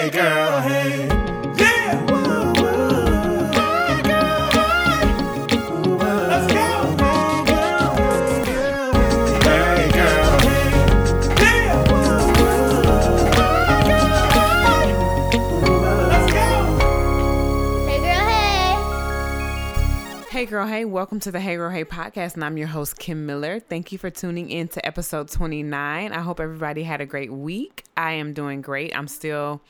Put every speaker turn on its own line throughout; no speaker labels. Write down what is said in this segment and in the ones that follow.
Hey girl, hey. Yeah. Woo, woo. Hey girl, hey. Ooh, Let's go. Hey girl, hey. Yeah. Woo, woo. Hey girl, hey. Ooh, Let's go.
Hey girl, hey.
Hey girl, hey, welcome to the Hey Girl Hey podcast, and I'm your host, Kim Miller. Thank you for tuning in to episode 29. I hope everybody had a great week. I am doing great. I'm still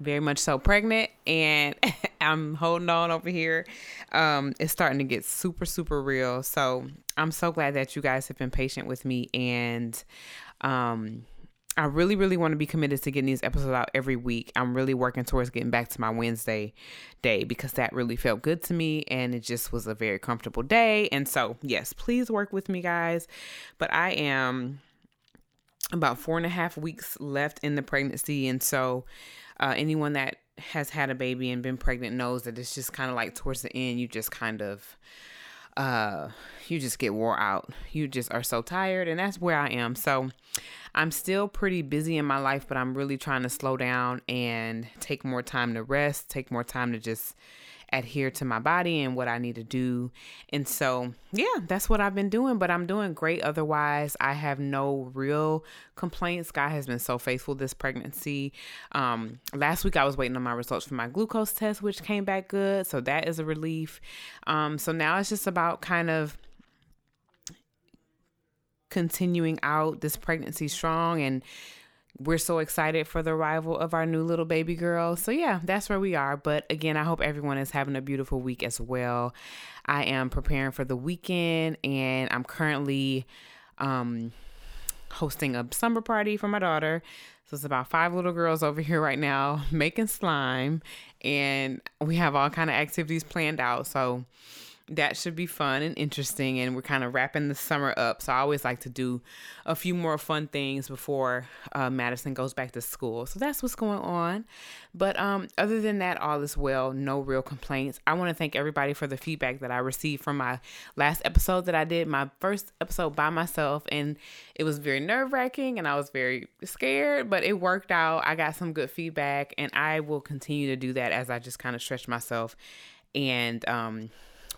very much so pregnant, and I'm holding on over here. Um, it's starting to get super, super real. So I'm so glad that you guys have been patient with me, and um, I really, really want to be committed to getting these episodes out every week. I'm really working towards getting back to my Wednesday day because that really felt good to me and it just was a very comfortable day. And so, yes, please work with me, guys. But I am about four and a half weeks left in the pregnancy. And so, uh, anyone that has had a baby and been pregnant knows that it's just kind of like towards the end, you just kind of uh you just get wore out. You just are so tired and that's where i am. So i'm still pretty busy in my life but i'm really trying to slow down and take more time to rest take more time to just adhere to my body and what i need to do. And so yeah that's what i've been doing but i'm doing great. Otherwise i have no real complaints. God has been so faithful this pregnancy. Um last week i was waiting on my results for my glucose test which came back good. So that is a relief. Um so now it's just about kind of continuing out this pregnancy strong and we're so excited for the arrival of our new little baby girl. So yeah, that's where we are. But again, I hope everyone is having a beautiful week as well. I am preparing for the weekend and I'm currently um hosting a summer party for my daughter. So it's about five little girls over here right now making slime and we have all kind of activities planned out. So that should be fun and interesting and we're kind of wrapping the summer up so i always like to do a few more fun things before uh, madison goes back to school. So that's what's going on. But um, other than that all is well. No real complaints. I want to thank everybody for the feedback that i received from my last episode that i did my first episode by myself and it was very nerve-wracking and i was very scared but it worked out. I got some good feedback and i will continue to do that as i just kind of stretch myself and um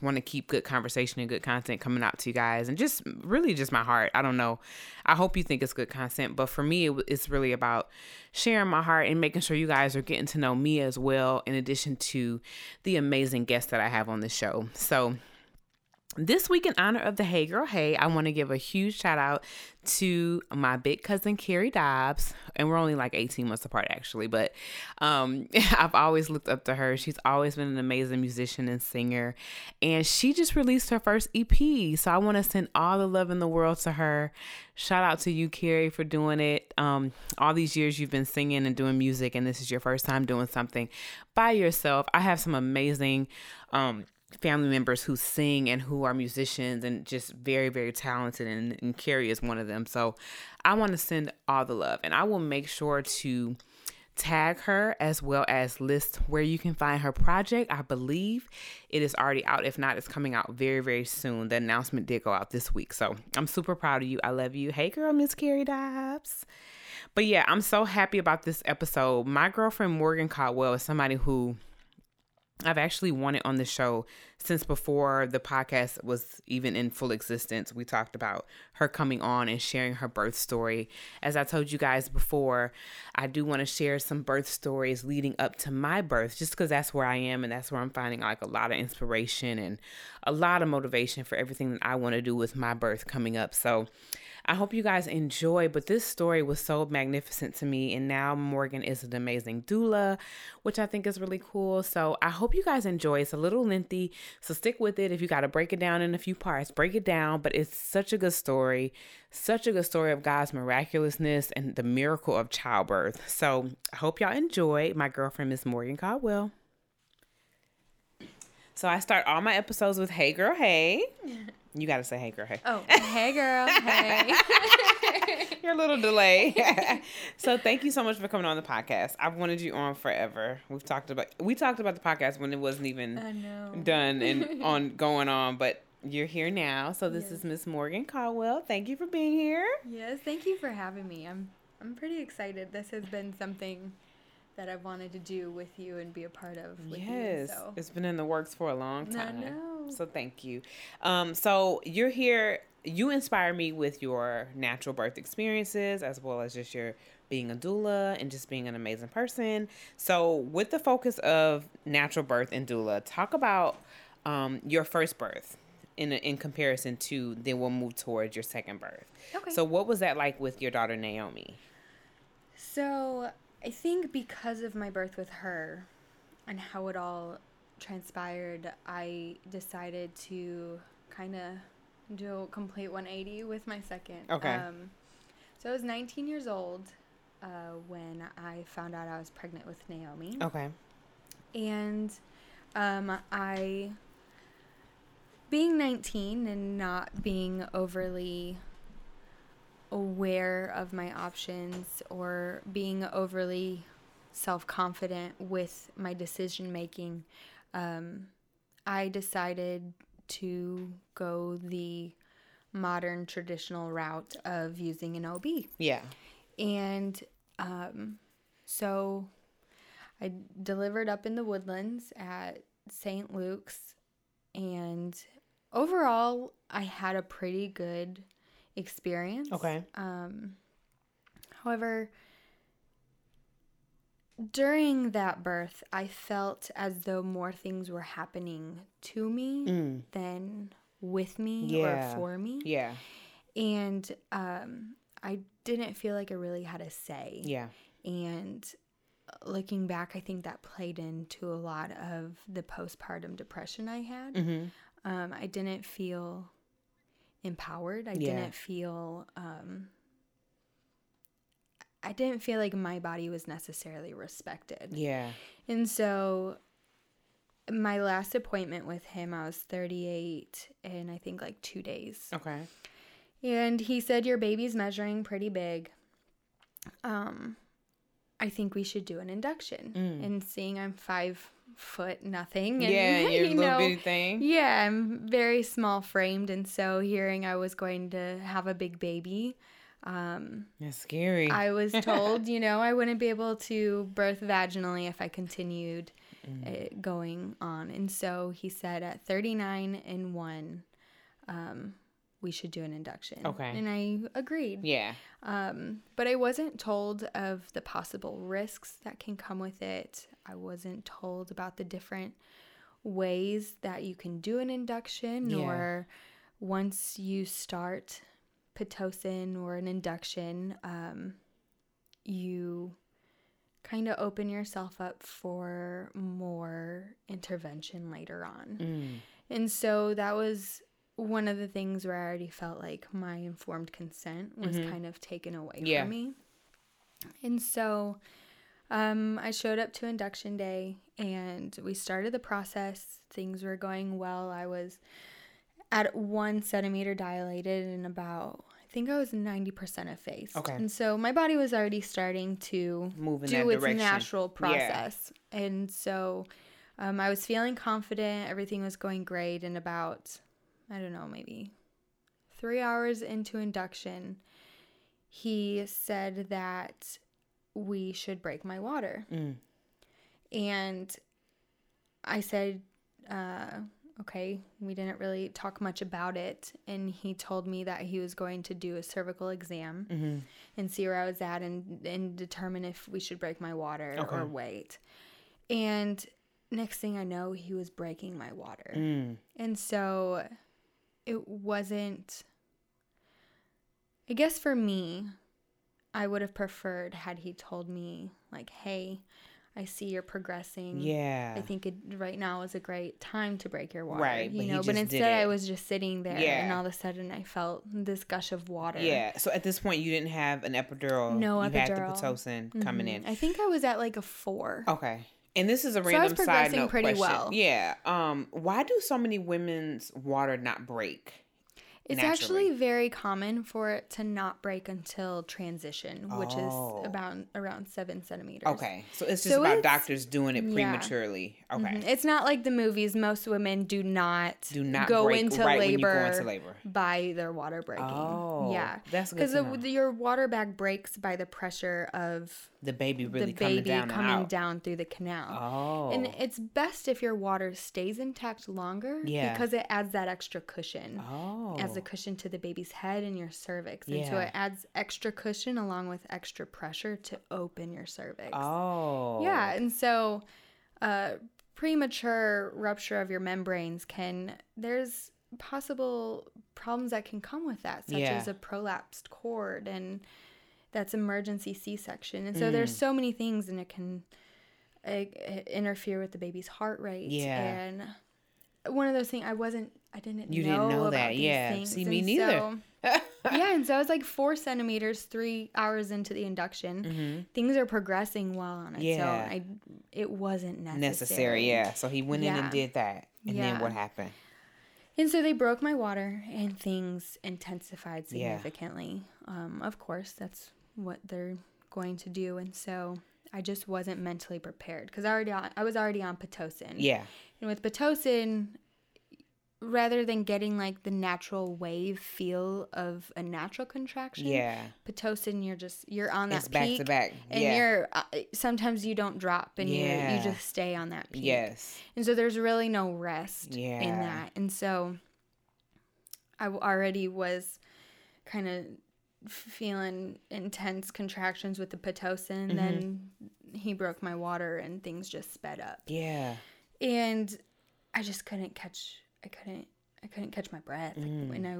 want to keep good conversation and good content coming out to you guys and just really just my heart. I don't know. I hope you think it's good content but for me it, it's really about sharing my heart and making sure you guys are getting to know me as well in addition to the amazing guests that i have on the show. So this week, in honor of the Hey Girl Hey, I want to give a huge shout out to my big cousin Carrie Dobbs, and we're only like 18 months apart actually, but um, I've always looked up to her. She's always been an amazing musician and singer, and she just released her first EP. So I want to send all the love in the world to her. Shout out to you, Carrie, for doing it. Um, all these years you've been singing and doing music, and this is your first time doing something by yourself. I have some amazing. Um, family members who sing and who are musicians and just very very talented and, and Carrie is one of them. So I want to send all the love and I will make sure to tag her as well as list where you can find her project. I believe it is already out. If not it's coming out very very soon. The announcement did go out this week. So I'm super proud of you. I love you. Hey girl Miss Carrie Dobbs. But yeah I'm so happy about this episode. My girlfriend Morgan Caldwell is somebody who I've actually wanted on the show since before the podcast was even in full existence. We talked about her coming on and sharing her birth story. As I told you guys before, I do want to share some birth stories leading up to my birth just because that's where I am and that's where I'm finding like a lot of inspiration and a lot of motivation for everything that I want to do with my birth coming up. So, I hope you guys enjoy, but this story was so magnificent to me. And now Morgan is an amazing doula, which I think is really cool. So I hope you guys enjoy. It's a little lengthy, so stick with it. If you got to break it down in a few parts, break it down. But it's such a good story, such a good story of God's miraculousness and the miracle of childbirth. So I hope y'all enjoy. My girlfriend, Miss Morgan Caldwell. So I start all my episodes with "Hey girl, hey." You got to say "Hey girl, hey."
Oh, hey girl, hey.
Your little delay. so thank you so much for coming on the podcast. I've wanted you on forever. We've talked about we talked about the podcast when it wasn't even done and on going on, but you're here now. So this
Yes.
is Miss Morgan Caldwell. Thank you for being here.
Yes, thank you for having me. I'm I'm pretty excited. This has been something that I've wanted to do with you and be a part of with
yes,
you. So
it's been in the works for a long
I
time.
know.
So thank you. Um, so you're here. You inspire me with your natural birth experiences, as well as just your being a doula and just being an amazing person. So, with the focus of natural birth and doula, talk about um, your first birth in in comparison to. Then we'll move towards your second birth.
Okay.
So, what was that like with your daughter Naomi?
So I think because of my birth with her and how it all transpired, I decided to kind of do a complete 180 with my second.
Okay.
Um, so I was 19 years old uh, when I found out I was pregnant with Naomi.
Okay.
And um, I, being 19 and not being overly aware of my options or being overly self confident with my decision making, um, I decided to go the modern traditional route of using an OB.
Yeah.
And um, so I delivered up in the woodlands at St. Luke's. And overall, I had a pretty good experience.
Okay.
Um, however, during that birth, I felt as though more things were happening to me
Mm.
than with me
Yeah.
or for me.
Yeah.
And um, I didn't feel like I really had a say.
Yeah.
And uh, looking back, I think that played into a lot of the postpartum depression I had.
Mm-hmm.
Um, I didn't feel empowered. I
Yeah.
didn't feel. Um, I didn't feel like my body was necessarily respected.
Yeah.
And so my last appointment with him, I was 38 in I think like two days.
Okay.
And he said, Your baby's measuring pretty big. Um, I think we should do an induction.
Mm.
And seeing I'm five foot nothing. And,
yeah, your
you
little
know,
bitty thing.
yeah, I'm very small framed. And so hearing I was going to have a big baby, um,
That's scary.
I was told, you know, I wouldn't be able to birth vaginally if I continued
Mm.
uh, going on. And so he said at 39 and 1, um, we should do an induction.
Okay.
And I agreed.
yeah.
Um, but I wasn't told of the possible risks that can come with it. I wasn't told about the different ways that you can do an induction
Yeah.
or once you start Pitocin or an induction, um, you kind of open yourself up for more intervention later on.
Mm.
And so that was one of the things where I already felt like my informed consent was kind of taken away
Yeah.
from me. And so um, I showed up to induction day and we started the process. Things were going well. I was at one centimeter dilated and about, I think I was 90% effaced.
Okay.
And so my body was already starting to
Move in
do its
direction.
natural
Yeah.
process. And so um, I was feeling confident. Everything was going great. And about, I don't know, maybe three hours into induction, he said that we should break my water.
Mm.
And I said, uh, okay, we didn't really talk much about it. And he told me that he was going to do a cervical exam
Mm-hmm.
and see where I was at and, and determine if we should break my water
Okay.
or wait. And next thing I know, he was breaking my water.
Mm.
And so it wasn't, I guess for me, I would have preferred had he told me, like, hey, I see you're progressing.
Yeah.
I think it, right now is a great time to break your water.
Right,
You
but
know, but instead I was just sitting there and all of a sudden I felt this gush of water.
Yeah. So at this point, you didn't have an epidural.
No
you had the
epidural.
pitocin coming in.
I think I was at like a four.
Okay. And this is a
I was
random side
progressing
note
pretty
question.
well.
Yeah. Um. Why do so many women's water not break?
It's
naturally?
actually very common for it to not break until transition, which
Oh.
is about around seven centimeters.
Okay. So it's just
So
about
it's-
doctors doing it
yeah.
prematurely. Okay.
Mhm. It's not like the movies. Most women do not
Do not
go into
right
labor,
go into labor.
by their water breaking.
Oh,
yeah,
that's good
because your water bag breaks by the pressure of
The baby really
the
coming
baby
down
coming down through the canal.
Oh.
And it's best if your water stays intact longer
Yeah.
because it adds that extra cushion.
oh.
Adds a cushion to the baby's head and your cervix. And so it adds extra cushion along with extra pressure to open your cervix.
Oh.
Yeah, and so uh, premature rupture of your membranes can there's possible problems that can come with that, such
Yeah.
as a prolapsed cord and that's emergency C-section. And so
Mm.
there's so many things, and it can uh, interfere with the baby's heart rate.
Yeah.
and one of those things I wasn't, I didn't
You
know
didn't know that, yeah.
things.
See, me
And
neither.
so- yeah, and so I was like four centimeters, three hours into the induction. Things are progressing well on it, so
Mm-hmm. Yeah.
I it wasn't necessary.
Necessary, yeah. So he went in and did that. And then what happened?
And so they broke my water, and things intensified
Yeah.
significantly. Um, of course, that's what they're going to do, and so I just wasn't mentally prepared because I already on, I was already on pitocin.
Yeah.
And with pitocin, rather than getting like the natural wave feel of a natural contraction,
Yeah.
pitocin you're just you're on that
It's back to
peak,
back.
and
yeah.
you're uh, sometimes you don't drop and you
Yeah.
you just stay on that peak.
Yes.
And so there's really no rest in that. And so I already was kind of feeling intense contractions with the pitocin.
Mm-hmm.
Then he broke my water and things just sped up.
Yeah.
And I just couldn't catch I couldn't I couldn't catch my breath.
Mm.
And I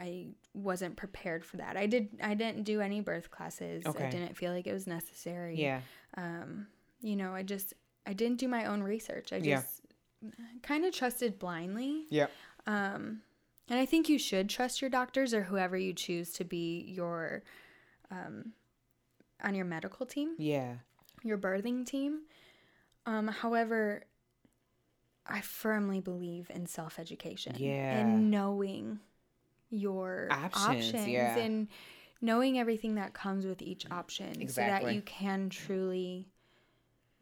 I wasn't prepared for that. I did I didn't do any birth classes.
Okay.
I didn't feel like it was necessary
Yeah.
um, you know, I just I didn't do my own research. I
Yeah.
just kind of trusted blindly.
Yeah.
Um, and I think you should trust your doctors or whoever you choose to be your um, on your medical team,
Yeah.
your birthing team. Um, however, I firmly believe in self education
Yeah.
and knowing your
Options,
options,
yeah.
and knowing everything that comes with each option so that you can truly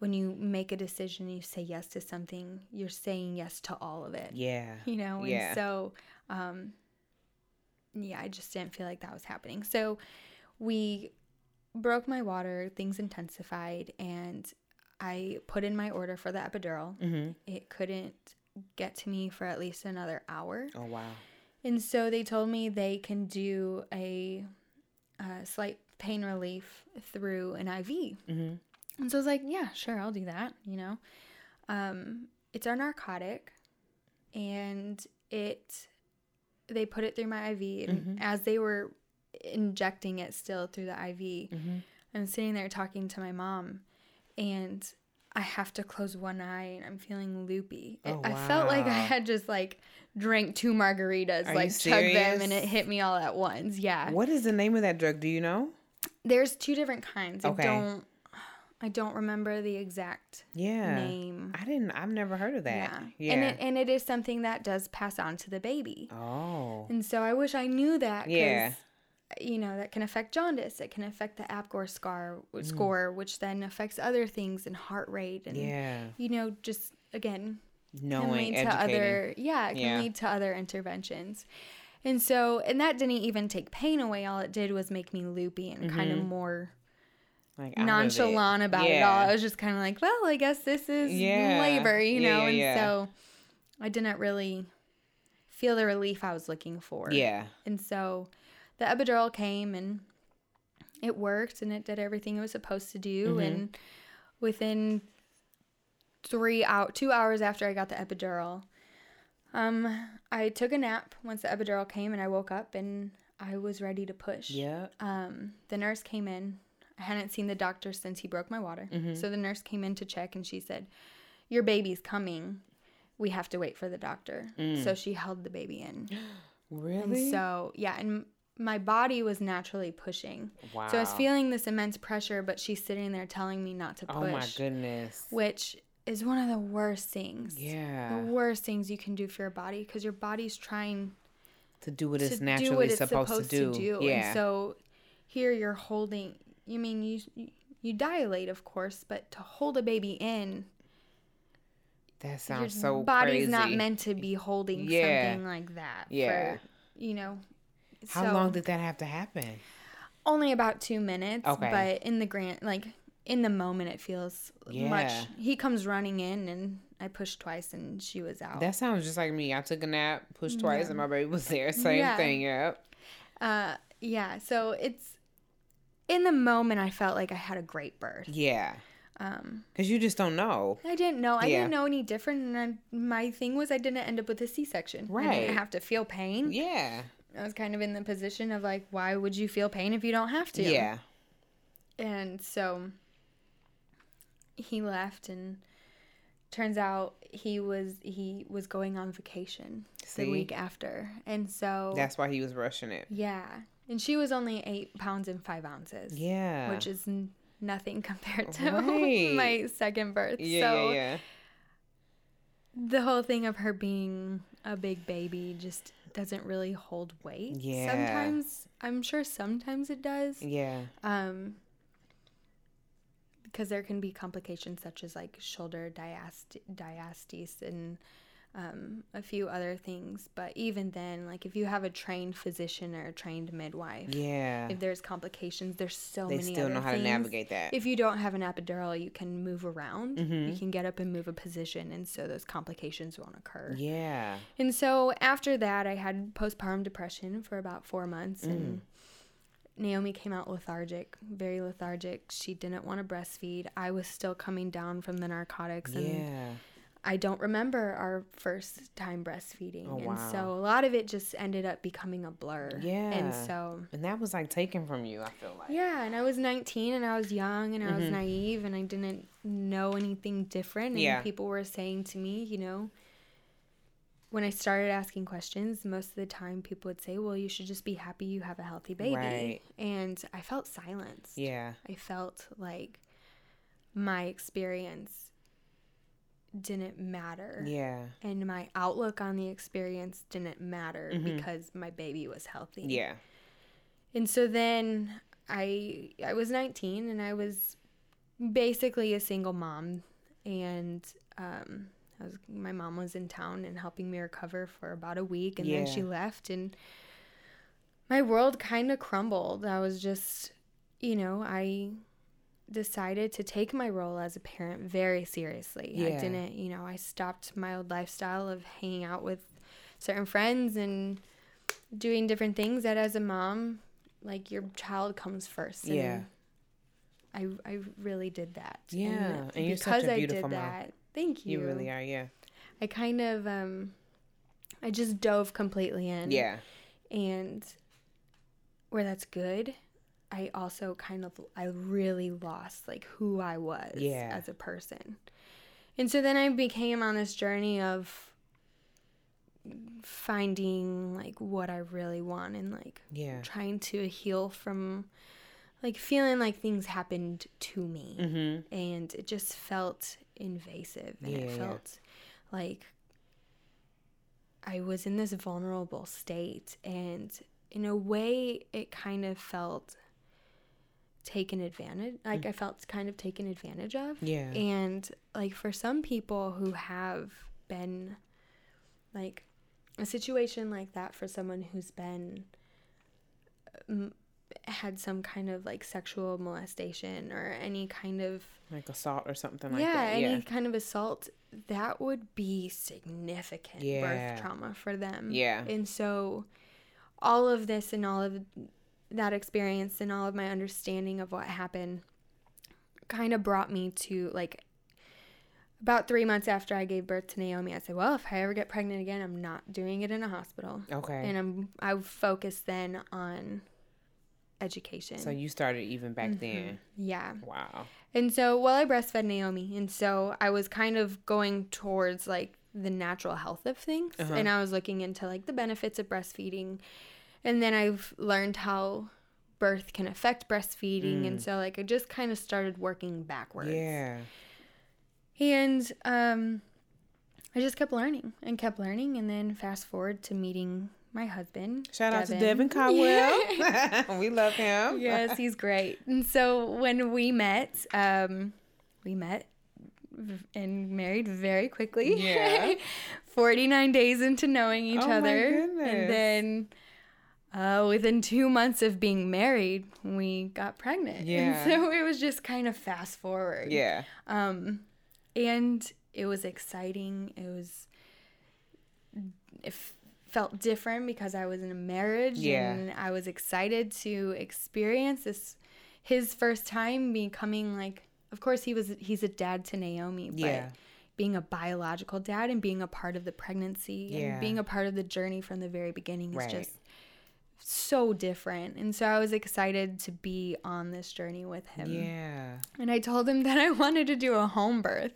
when you make a decision you say yes to something you're saying yes to all of it
Yeah.
you know and
Yeah.
so um yeah i just didn't feel like that was happening so we broke my water things intensified and i put in my order for the epidural
Mm-hmm.
it couldn't get to me for at least another hour
Oh wow.
and so they told me they can do a, uh slight pain relief through an iv
Mm-hmm.
and so I was like, yeah, sure, I'll do that, you know. Um, it's our narcotic and it they put it through my IV and
Mhm.
as they were injecting it still through the IV,
Mm-hmm.
I'm sitting there talking to my mom and I have to close one eye and I'm feeling loopy.
Oh,
I felt like I had just like drank two margaritas,
Are
like chugged them and it hit me all at once. Yeah.
What is the name of that drug? Do you know?
There's two different kinds.
Okay.
I don't I don't remember the exact
Yeah.
name.
I didn't. I've never heard of that.
Yeah.
Yeah.
And it and it is something that does pass on to the baby.
oh.
And so I wish I knew that
Yeah.
you know, that can affect jaundice. It can affect the APGAR scar
Mm.
score, which then affects other things and heart rate and
Yeah.
you know, just again can
Knowing,
lead to other yeah, it can
Yeah.
lead to other interventions. And so and that didn't even take pain away. All it did was make me loopy and kind of
Mhm.
more
like of it.
nonchalant about it all. I was just kind of like, well, I guess this is
Yeah.
labor, you know?
yeah,
and
yeah.
so I didn't really feel the relief I was looking for.
Yeah.
And so the epidural came and it worked and it did everything it was supposed to do.
Mhm.
And within three out two hours after I got the epidural, um, I took a nap once the epidural came and I woke up and I was ready to push
Yeah.
um, the nurse came in. I hadn't seen the doctor since he broke my water.
Mhm.
So the nurse came in to check and she said, Your baby's coming. We have to wait for the doctor.
Mm.
So she held the baby in.
Really?
And so, yeah, and my body was naturally pushing.
wow.
So I was feeling this immense pressure, but she's sitting there telling me not to push.
Oh my goodness.
Which is one of the worst things.
Yeah.
The worst things you can do for your body because your body's trying
To do what
to
it's
do
naturally
what it's
supposed, to do. Yeah.
And so here you're holding. You mean you you dilate, of course, but to hold a baby in,
that
your
sounds so
body's
crazy.
not meant to be holding
Yeah.
something like that.
Yeah.
For, you know.
How
so-
long did that have to happen?
Only about two minutes.
Okay.
But in the grant, like in the moment it feels much. He comes running in and I pushed twice and she was out.
That sounds just like me. I took a nap, pushed twice, and my baby was there. Same
Yeah.
thing. Yep.
uh, yeah. So it's in the moment I felt like I had a great birth.
Yeah.
Um,
Cause you just don't know.
I didn't know. I
Yeah.
didn't know any different. And I, my thing was I didn't end up with a C-section. Right. I
Right.
didn't have to feel pain.
Yeah.
I was kind of in the position of like, why would you feel pain if you don't have to?
Yeah.
And so he left and turns out he was he was going on vacation
See?
the week after. And so
That's why he was rushing it.
yeah. And she was only eight pounds and five ounces.
Yeah.
Which is n- nothing compared to
Right.
my second birth.
yeah,
so
yeah, yeah.
the whole thing of her being a big baby just doesn't really hold weight.
Yeah.
Sometimes I'm sure sometimes it does.
Yeah.
Um because there can be complications such as like shoulder diast- diastasis and um, a few other things. But even then, like if you have a trained physician or a trained midwife,
Yeah.
if there's complications, there's so
They
many
still
other
know how to navigate that.
If you don't have an epidural, you can move around. You
Mhm.
can get up and move a position, and so those complications won't occur.
Yeah.
And so after that, I had postpartum depression for about four months,
Mm.
and Naomi came out lethargic, very lethargic. She didn't want to breastfeed. I was still coming down from the narcotics, and
Yeah.
I don't remember our first time breastfeeding.
Oh,
and so a lot of it just ended up becoming a blur.
Yeah.
And so
And that was like taken from you, I feel like.
yeah, and I was 19 and I was young and I was
Mhm.
naive and I didn't know anything different. And
Yeah.
people were saying to me, you know, when I started asking questions, most of the time people would say, well, you should just be happy you have a healthy baby.
Right.
And I felt silenced.
Yeah.
I felt like my experience didn't matter.
Yeah.
And my outlook on the experience didn't matter
Mhm.
because my baby was healthy.
Yeah.
And so then I I was 19 and I was basically a single mom and um I was my mom was in town and helping me recover for about a week and then she left and my world kind of crumbled. I was just you know, I decided to take my role as a parent very seriously. I didn't, you know, I stopped my old lifestyle of hanging out with certain friends and doing different things that as a mom like your child comes first and
Yeah.
i i really did that
Yeah, and you're such a beautiful mom.
that thank you
You really are, yeah.
i kind of um i just dove completely in
Yeah.
and where that's good i also kind of i really lost like who i was
Yeah.
as a person and so then i became on this journey of finding like what i really want and like
Yeah.
trying to heal from like feeling like things happened to me
Mm-hmm.
and it just felt invasive and
Yeah,
it
yeah.
felt like I was in this vulnerable state and in a way it kind of felt taken advantage like I felt kind of taken advantage of
Mm. Yeah.
and like for some people who have been like a situation like that for someone who's been um, had some kind of like sexual molestation or any kind of
Like assault or something like
yeah,
that.
any
Yeah.
kind of assault that would be significant
Yeah.
birth trauma for them.
Yeah.
And so all of this and all of that experience and all of my understanding of what happened kind of brought me to like about three months after I gave birth to Naomi, I said, Well, if I ever get pregnant again, I'm not doing it in a hospital.
Okay.
And I'm I focused then on education.
so you started even back then.
yeah.
Wow.
And so, well, I breastfed Naomi, and so I was kind of going towards like the natural health of things,
Uh-huh.
and I was looking into like the benefits of breastfeeding, and then I've learned how birth can affect breastfeeding, and so like I just kind of started working backwards.
Yeah.
And um, I just kept learning and kept learning, and then fast forward to meeting my husband.
Shout out to Devin Caldwell. we love him.
yes, he's great. And so when we met, um, we met and married very quickly.
Yeah.
49 days into knowing each
Oh my
other.
goodness.
And then uh, within two months of being married, we got pregnant.
Yeah.
And so it was just kind of fast forward.
Yeah.
Um, and it was exciting. It was, it felt different because I was in a marriage
Yeah.
and I was excited to experience this, his first time becoming like, of course he was, he's a dad to Naomi, but
Yeah.
being a biological dad and being a part of the pregnancy
Yeah.
and being a part of the journey from the very beginning is
Right.
just so different. And so I was excited to be on this journey with him.
Yeah.
And I told him that I wanted to do a home birth.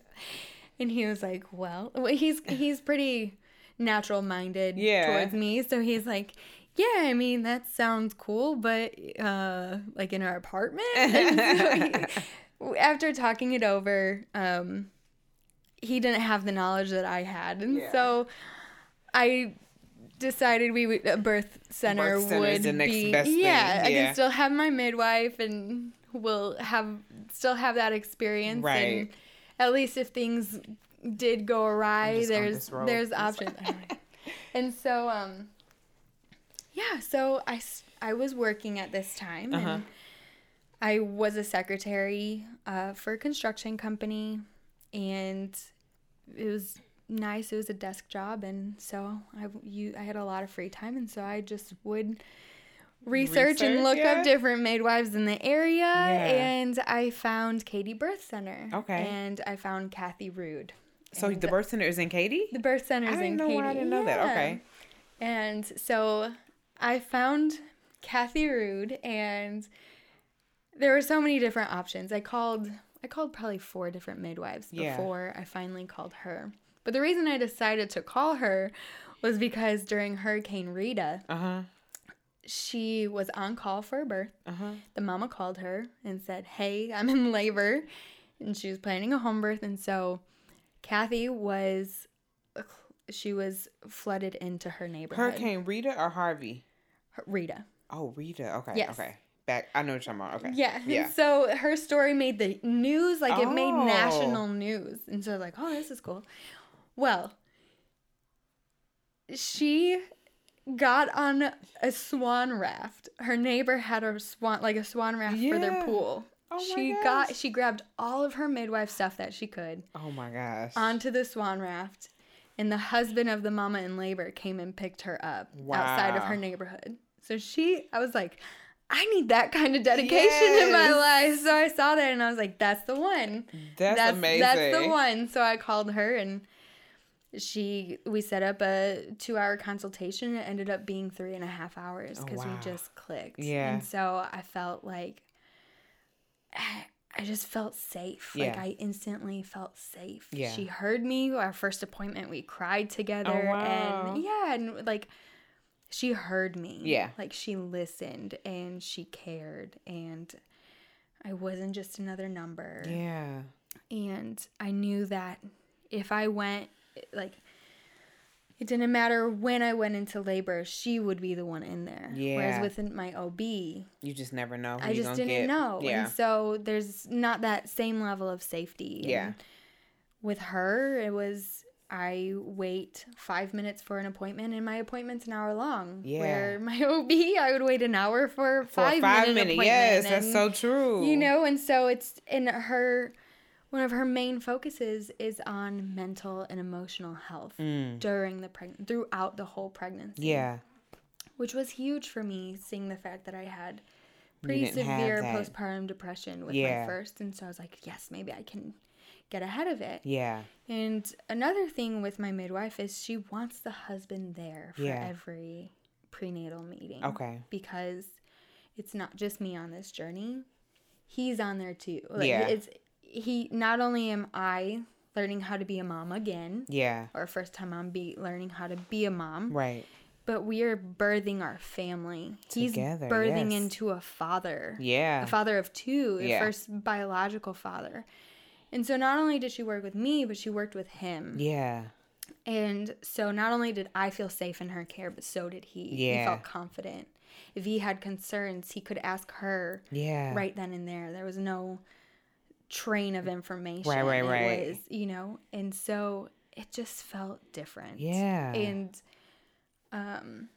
And he was like, "Well, he's he's pretty natural minded
Yeah.
towards me, so he's like, "Yeah, I mean, that sounds cool, but uh like in our apartment." So he- after talking it over, um he didn't have the knowledge that I had. And
Yeah.
so I decided we would a birth center
Birth
would
the next
be
best thing,
yeah, I can still have my midwife and we'll have still have that experience
Right.
and at least if things did go awry there's there's options. and so um yeah so I s- I was working at this time
Uh-huh.
and I was a secretary uh, for a construction company and it was nice. It was a desk job, and so I you I had a lot of free time, and so I just would research, and look
yeah.
up different midwives in the area,
Yeah.
and I found Katy Birth Center.
Okay.
and I found Kathy Rude.
So
And
the birth center is in Katy?
the birth
center is
in
know Katy. I didn't know that. Okay.
And so I found Kathy Rude and there were so many different options. I called I called probably four different midwives
Yeah.
before I finally called her. But the reason I decided to call her was because during Hurricane Rita,
Uh huh.
she was on call for a birth.
Uh huh.
The mama called her and said, Hey, I'm in labor. And she was planning a home birth. And so Kathy was, she was flooded into her neighborhood.
Hurricane Rita or Harvey?
Rita.
Oh, Rita. Okay.
Yes.
Okay. Back. I know what you're talking about. Okay.
Yeah.
Yeah.
So her story made the news, like it made
Oh.
national news. And so like, oh, this is cool. Well, she got on a swan raft. Her neighbor had a swan, like a swan raft for their pool.
Oh
she got, she grabbed all of her midwife stuff that she could
Oh my gosh.
onto the swan raft. And the husband of the mama in labor came and picked her up outside of her neighborhood. So she, I was like, I need that kind of dedication in my life. So I saw that and I was like, that's the one.
That's, amazing.
That's the one. So I called her and she, we set up a two hour consultation. It ended up being three and a half hours
Oh,
because we just clicked.
Yeah.
And so I felt like, I just felt safe. Like
Yeah.
I instantly felt safe.
Yeah.
She heard me. Our first appointment, we cried together.
Oh, wow.
And yeah, and like she heard me.
Yeah.
Like she listened and she cared. And I wasn't just another number.
Yeah.
And I knew that if I went, like, it didn't matter when I went into labor, she would be the one in there.
Yeah.
Whereas within my OB,
You just never know. Who
I just didn't
get.
know.
Yeah.
And so there's not that same level of safety.
Yeah.
And with her, it was I wait five minutes for an appointment, and my appointment's an hour long.
Yeah.
Where my OB, I would wait an hour for
For
five,
five
minute,
minute.
appointment.
Yes, that's so true.
You know, and so it's in her. One of her main focuses is on mental and emotional health
Mm.
during the pregnant throughout the whole pregnancy
Yeah.
which was huge for me seeing the fact that I had pretty severe postpartum depression with
Yeah.
my first and so I was like yes maybe I can get ahead of it
Yeah.
and another thing with my midwife is she wants the husband there for
Yeah.
every prenatal meeting
Okay.
because it's not just me on this journey he's on there too like,
Yeah.
it's he not only am I learning how to be a mom again
Yeah.
or first time mom be learning how to be a mom
Right.
but we are birthing our family.
Together,
He's birthing
yes.
into a father,
Yeah.
a father of two, the
Yeah.
first biological father. And so not only did she work with me, but she worked with him.
Yeah.
And so not only did I feel safe in her care, but so did he.
Yeah.
He felt confident. If he had concerns, he could ask her
Yeah.
right then and there. There was no train of information.
Right, right, right.
was, you know, and so it just felt different.
Yeah.
And um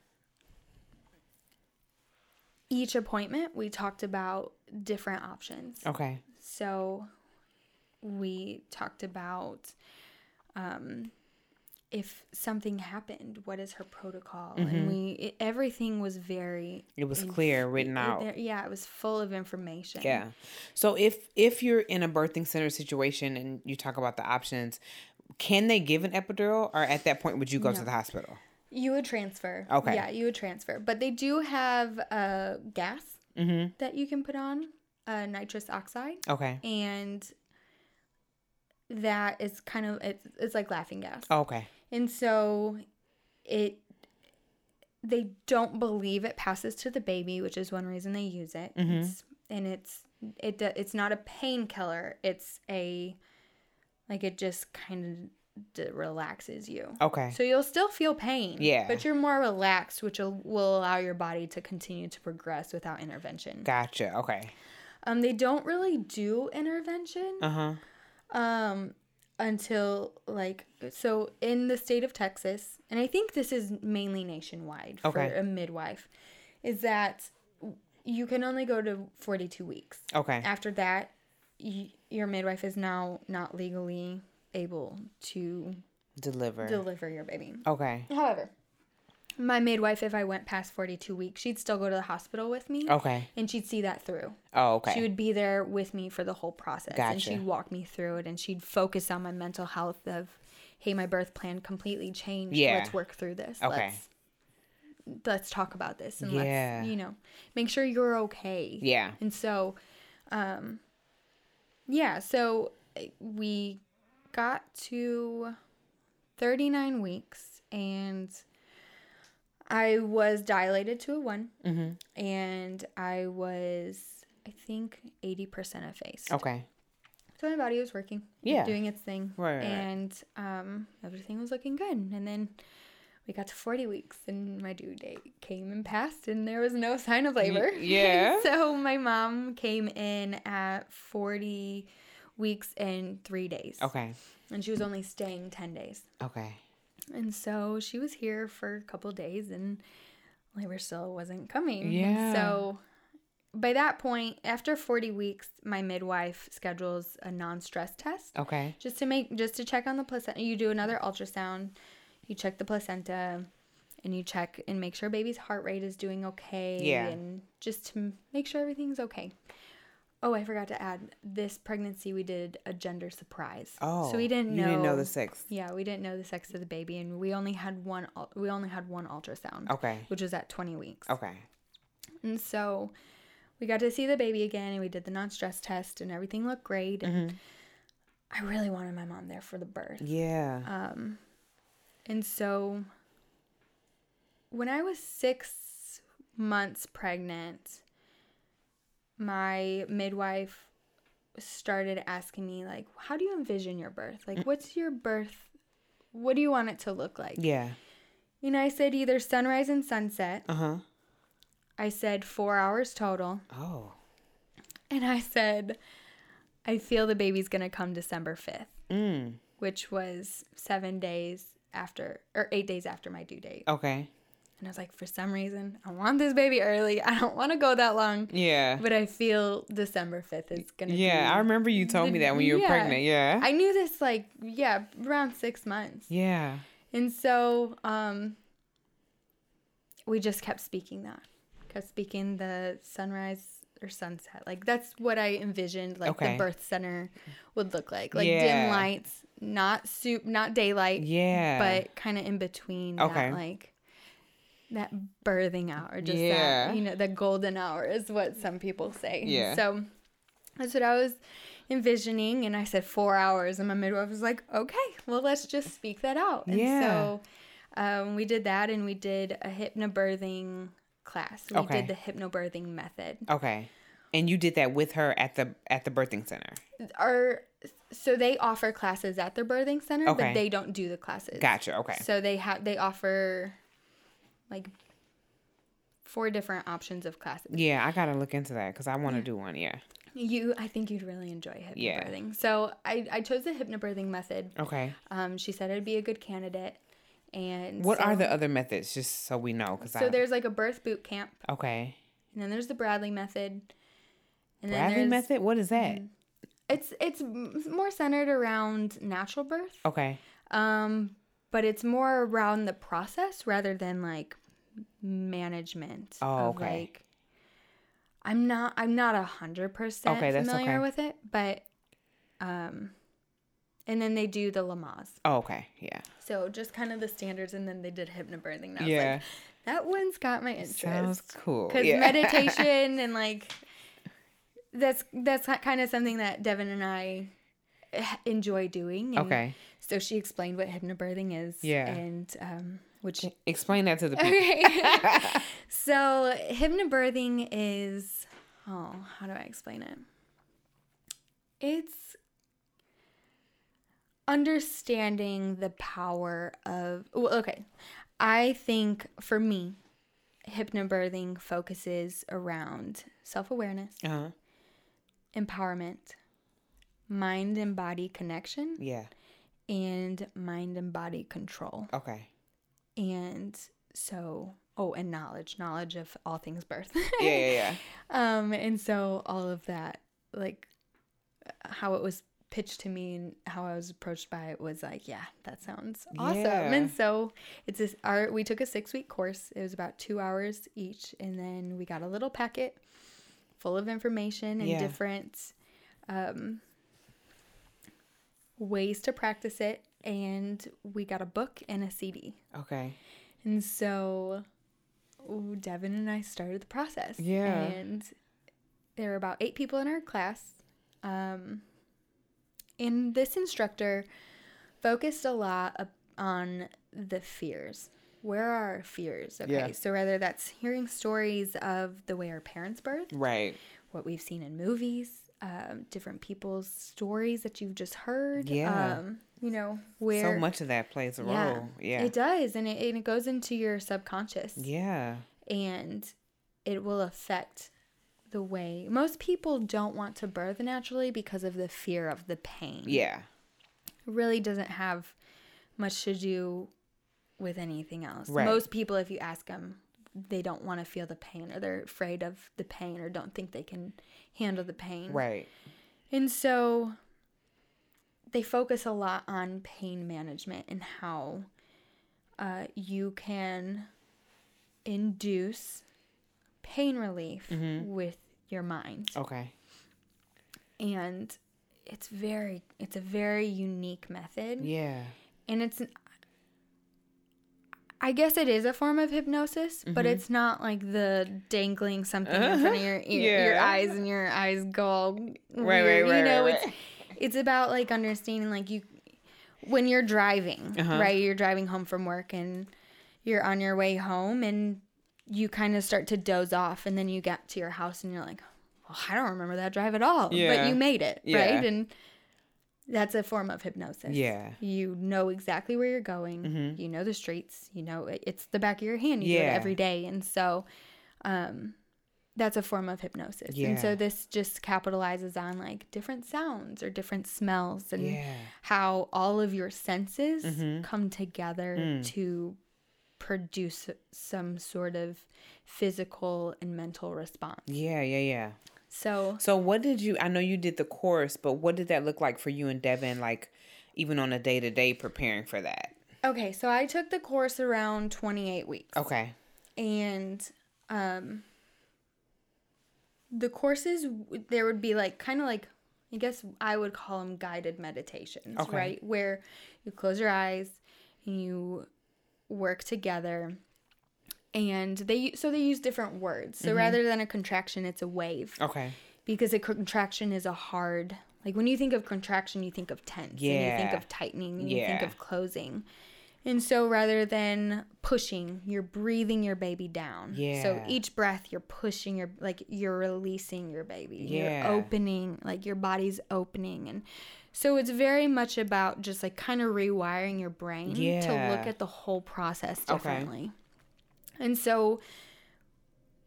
each appointment we talked about different options.
Okay.
So we talked about um, if something happened, what is her protocol? And we it, everything was very
Mm-hmm. It was
inf-
clear, written
it-
out.
there- yeah, it was full of information.
Yeah. So if if you're in a birthing center situation and you talk about the options, can they give an epidural or at that point would you go to the hospital?
You would transfer.
Okay.
Yeah, you would transfer. But they do have uh, gas
Mm-hmm.
that you can put on, uh, nitrous oxide,
Okay.
and that is kind of it's, it's like laughing gas.
Okay.
And so it they don't believe it passes to the baby, which is one reason they use it. It's, and it's it it's not a painkiller. It's a like it just kind of d- relaxes you.
Okay.
So you'll still feel pain.
Yeah.
But you're more relaxed, which will, will allow your body to continue to progress without intervention.
Gotcha. Okay.
Um, they don't really do intervention
Uh huh.
um until like so in the state of Texas, and I think this is mainly nationwide for a midwife, is that you can only go to 42 weeks.
Okay.
After that, y- your midwife is now not legally able to
Deliver.
deliver your baby.
okay.
However, my midwife, if I went past 42 weeks, she'd still go to the hospital with me.
Okay.
And she'd see that through.
Oh, okay.
She would be there with me for the whole process. And she'd walk me through it and she'd focus on my mental health of, hey, my birth plan completely changed.
Yeah.
Let's work through this.
Okay.
Let's, let's talk about this and
Yeah.
let's, you know, make sure you're okay.
yeah.
And so, um, yeah, so uh, we got to 39 weeks and I was dilated to a one
Mm-hmm.
and I was, I think, 80% effaced.
Okay.
So my body was working,
Yeah.
doing its thing.
Right, right.
And um, everything was looking good. And then we got to 40 weeks and my due date came and passed and there was no sign of labor.
yeah.
so my mom came in at 40 weeks and three days.
Okay.
And she was only staying 10 days.
Okay.
And so she was here for a couple days and labor still wasn't coming.
Yeah.
So by that point, after 40 weeks, my midwife schedules a non-stress test
Okay.
just to make just to check on the placenta. You do another ultrasound, you check the placenta, and you check and make sure baby's heart rate is doing okay.
Yeah.
And just to make sure everything's okay. Oh, I forgot to add this pregnancy we did a gender surprise.
Oh.
so we didn't know.
You didn't know the sex.
Yeah, we didn't know the sex of the baby, and we only had one. We only had one ultrasound,
Okay.
which was at 20 weeks.
Okay.
And so we got to see the baby again, and we did the non-stress test, and everything looked great. And I really wanted my mom there for the birth.
Yeah.
Um, and so when I was six months pregnant, my midwife started asking me, like, how do you envision your birth? Like, what's your birth? What do you want it to look like?
yeah.
You know, I said either sunrise and sunset.
Uh huh.
I said four hours total.
Oh.
And I said, I feel the baby's going to come December 5th,
Mm.
which was seven days after, or eight days after my due date.
Okay.
And I was like, for some reason, I want this baby early. I don't want to go that long.
Yeah.
But I feel December 5th is going to
Yeah. I remember you told me that when you were
yeah.
pregnant. Yeah.
I knew this like, yeah, around six months.
yeah.
And so um, we just kept speaking that. Kept speaking the sunrise or sunset. Like that's what I envisioned like
Okay.
the birth center would look like. Like
Yeah.
dim lights, not soup, not daylight,
Yeah.
but kind of in between
Okay.
that like that birthing hour, just
Yeah.
that you know, the golden hour is what some people say.
Yeah.
So that's what I was envisioning, and I said four hours, and my midwife was like, "Okay, well, let's just speak that out." And
Yeah.
so um, we did that, and we did a hypnobirthing class. We
Okay.
did the hypnobirthing method.
Okay. And you did that with her at the at the birthing center.
Our so they offer classes at their birthing center,
Okay.
but they don't do the classes.
Gotcha. Okay.
So they have they offer like four different options of classes.
Yeah, I gotta look into that because I want to do one. Yeah.
You, I think you'd really enjoy
Yeah.
hypnobirthing. So I, I chose the hypnobirthing method.
Okay.
Um, she said I'd be a good candidate. And
What
so,
are the other methods, just so we know? Because
So
I
there's like a birth boot camp,
okay.
and then there's the Bradley method. And
Bradley method? What is that?
It's it's more centered around natural birth.
Okay.
Um, but it's more around the process rather than like management.
Oh,
of,
okay.
Like, I'm not I'm not a hundred percent familiar
okay.
with it, but um, and then they do the Lamaze.
Oh, okay. Yeah.
So just kind of the standards, and then they did hypnobirthing. And
Yeah.
like, that one's got my interest.
Sounds cool.
Because
Yeah.
meditation and like that's that's kind of something that Devin and I enjoy doing. and
Okay.
So she explained what hypnobirthing is.
Yeah.
And um, which
Explain that to the people.
okay. so hypnobirthing is oh, how do I explain it? It's understanding the power of well, okay. I think for me, hypnobirthing focuses around self-awareness,
Uh-huh.
empowerment, mind and body connection,
Yeah.
and mind and body control.
Okay.
and so oh and knowledge knowledge of all things birth
Yeah, yeah, yeah.
um and so all of that like how it was pitched to me and how i was approached by it was like yeah that sounds awesome
Yeah.
and so it's this art. we took a six week course it was about two hours each and then we got a little packet full of information and
Yeah.
different um ways to practice it and we got a book and a cd
Okay.
and so ooh, Devin and I started the process.
Yeah.
And there were about eight people in our class. Um, and this instructor focused a lot on the fears. Where are our fears? Okay.
Yeah.
So whether that's hearing stories of the way our parents birthed,
Right.
what we've seen in movies, um, different people's stories that you've just heard.
Yeah.
Um, you know, where
so much of that plays a role. Yeah.
it does, and it, and it goes into your subconscious,
yeah.
and it will affect the way most people don't want to birth naturally because of the fear of the pain.
Yeah.
it really doesn't have much to do with anything else.
Right.
Most people, if you ask them, they don't want to feel the pain, or they're afraid of the pain, or don't think they can handle the pain.
Right.
And so they focus a lot on pain management and how uh, you can induce pain relief
Mm-hmm.
with your mind.
Okay.
And it's very it's a very unique method.
Yeah.
And it's I guess it is a form of hypnosis, but
Mm-hmm.
it's not like the dangling something in front of your ear, your eyes and your eyes go all
Right,
weird.
right, right,
you know,
right,
it's it's about like understanding like you when you're driving,
Uh-huh.
right? You're driving home from work and you're on your way home and you kind of start to doze off and then you get to your house and you're like, well, I don't remember that drive at all.
Yeah.
But you made it,
Yeah.
right? And that's a form of hypnosis.
Yeah.
You know exactly where you're going.
Mhm.
You know the streets. You know it- it's the back of your hand. You do
Yeah.
it every day. And so um that's a form of hypnosis. Yeah. And so this just capitalizes on like different sounds or different smells and
Yeah.
how all of your senses
Mhm.
come together
Mm.
to produce some sort of physical and mental response.
Yeah. Yeah. Yeah.
So
So what did you I know you did the course, but what did that look like for you and Devin like even on a day to day preparing for that?
Okay, so I took the course around 28 weeks.
Okay.
And um the courses there would be like kind of like I guess I would call them guided meditations,
Okay.
right? Where you close your eyes and you work together. And they so they use different words.
Mm-hmm.
So rather than a contraction, it's a wave
Okay.
because a contraction is a hard like when you think of contraction you think of tense and you think of tightening and you think of closing and so rather than pushing you're breathing your baby down
Yeah.
so each breath you're pushing your like you're releasing your baby
Yeah.
you're opening like your body's opening and so it's very much about just like kind of rewiring your brain to look at the whole process differently. Okay. And so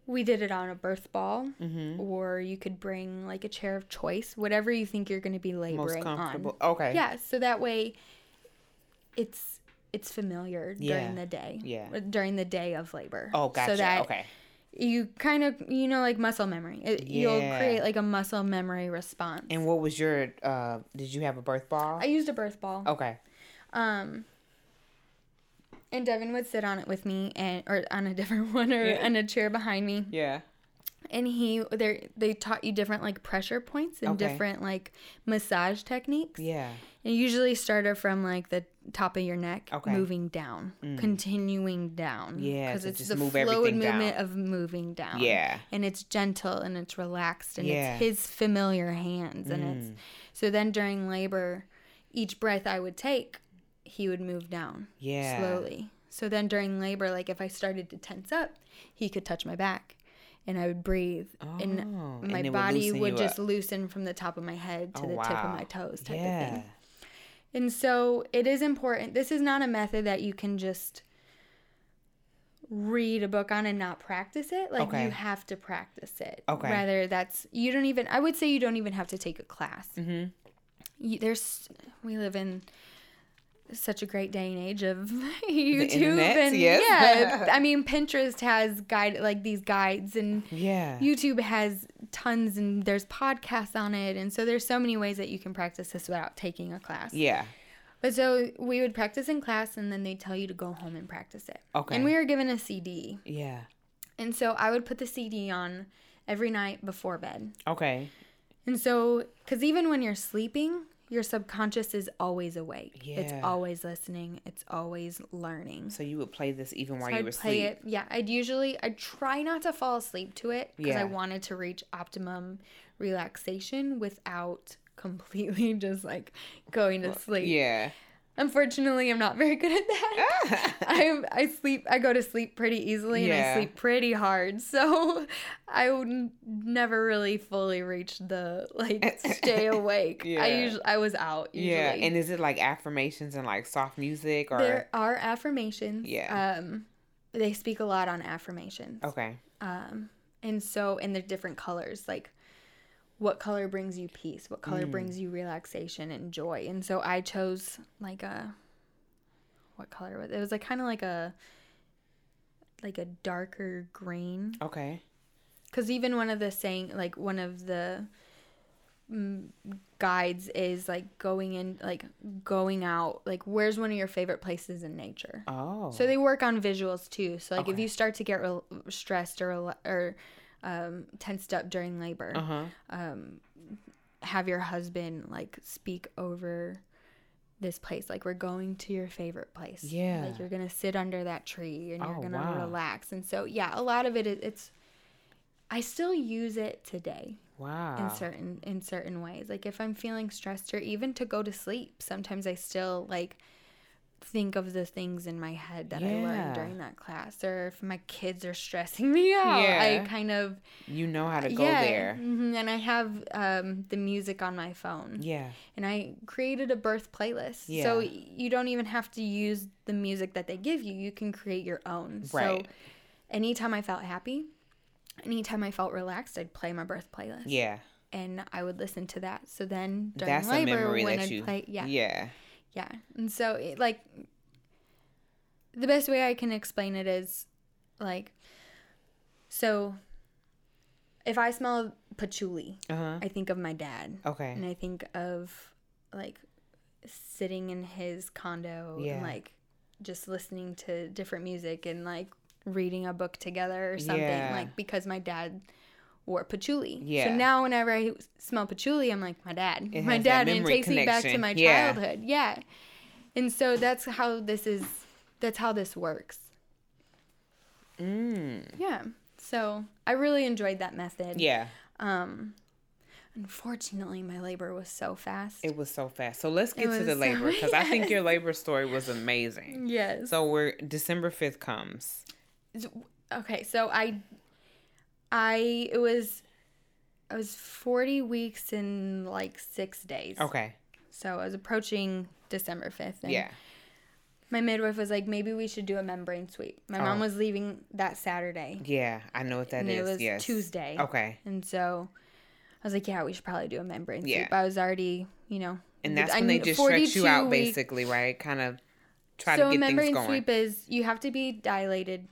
we did it on a birth ball,
Mm-hmm.
or you could bring like a chair of choice, whatever you think you're going to be
Most
laboring
comfortable.
on.
Okay.
Yeah, so that way, it's it's familiar
Yeah.
during the day.
Yeah.
uh, during the day of labor.
Oh, gotcha.
So that
okay.
you kind of you know like muscle memory. It, You'll create like a muscle memory response.
And what was your? uh Did you have a birth ball?
I used a birth ball.
okay.
Um, and Devin would sit on it with me, and or on a different one, or
Yeah.
on a chair behind me.
Yeah.
And he, they, they taught you different like pressure points and
Okay.
different like massage techniques.
Yeah.
And usually started from like the top of your neck,
Okay. Mm.
moving down, continuing down.
Yeah,
because
to
it's
just
the
move
fluid movement
down.
of moving down.
Yeah.
and it's gentle and it's relaxed and
Yeah.
it's his familiar hands and
Mm.
it's so then during labor, each breath I would take, he would move down
Yeah.
slowly. So then during labor, like if I started to tense up, he could touch my back. And I would breathe,
Oh,
and
and
my
would
body
loosen
would just
up.
loosen from the top of my head to
Oh,
the tip of my toes, type of thing. And so it is important. This is not a method that you can just read a book on and not practice it. Like
Okay.
you have to practice it.
Okay.
Rather, that's you don't even. I would say you don't even have to take a class.
Mm-hmm.
You, there's we live in such a great day and age of YouTube
internet,
and
yes.
yeah. I mean Pinterest has guide like these guides and
Yeah.
YouTube has tons and there's podcasts on it and so there's so many ways that you can practice this without taking a class.
yeah.
But so we would practice in class and then they tell you to go home and practice it.
Okay.
And we were given a CD.
Yeah.
And so I would put the CD on every night before bed.
Okay.
And so cuz even when you're sleeping, your subconscious is always awake.
Yeah.
It's always listening. It's always learning.
So you would play this even while
So
you
I'd
were
play
asleep.
it. Yeah, I'd usually I try not to fall asleep to it because I wanted to reach optimum relaxation without completely just like going to sleep.
Yeah.
Unfortunately, I'm not very good at that. I I sleep I go to sleep pretty easily and I sleep pretty hard. So I would never really fully reach the like stay awake. I usually I was out usually.
Yeah. And is it like affirmations and like soft music or
there are affirmations.
Yeah.
Um they speak a lot on affirmations.
Okay.
Um, and so, and they're different colors. Like, what color brings you peace? What color
Mm.
brings you relaxation and joy? And so, I chose like a what color was it? It was like kind of like a like a darker green.
Okay.
Because even one of the saying, like one of the mm, guides is like going in, like going out. Like, where's one of your favorite places in nature?
Oh.
So they work on visuals too. So like if you start to get rel stressed or or um, tensed up during labor,
Uh huh.
um, have your husband like speak over this place. Like we're going to your favorite place.
Yeah.
Like you're gonna sit under that tree and you're
Oh,
gonna
wow.
relax. And so yeah, a lot of it is it's. I still use it today
Wow.
in certain in certain ways. Like if I'm feeling stressed or even to go to sleep, sometimes I still like think of the things in my head that I learned during that class or if my kids are stressing me out,
Yeah.
I kind of
you know how to go
yeah,
there.
mhm, and I have um, the music on my phone.
Yeah.
And I created a birth playlist. So you don't even have to use the music that they give you. You can create your own. So anytime I felt happy, anytime I felt relaxed, I'd play my birth playlist
Yeah.
and I would listen to that. So then during
That's a
labor,
memory
when
you.
play, yeah,
Yeah.
Yeah, and so it, like the best way I can explain it is like so if I smell patchouli,
Uh huh.
I think of my dad,
Okay.
and I think of like sitting in his condo
Yeah.
and like just listening to different music and like reading a book together or something
Yeah.
like because my dad wore patchouli.
Yeah.
So now whenever I smell patchouli, I'm like my dad.
It
my dad and it takes me back to my
Yeah.
childhood. Yeah. And so that's how this is that's how this works.
Mm.
Yeah. So I really enjoyed that method.
Yeah.
Um unfortunately my labor was so fast.
It was so fast. So let's get to the labor because I think your labor story was amazing.
yes.
So we're December fifth comes.
okay so i i it was i was 40 weeks in like six days
Okay.
so i was approaching december 5th and
Yeah.
my midwife was like maybe we should do a membrane sweep my mom
Oh.
was leaving that saturday
Yeah. I know what that is.
it was
yes.
tuesday
Okay.
and so i was like yeah we should probably do a membrane
Yeah.
sweep i was already you know
And that's
I
when they just stretch you out, basically, right? Kind of try
so
to
a
get things going.
So membrane sweep is you have to be dilated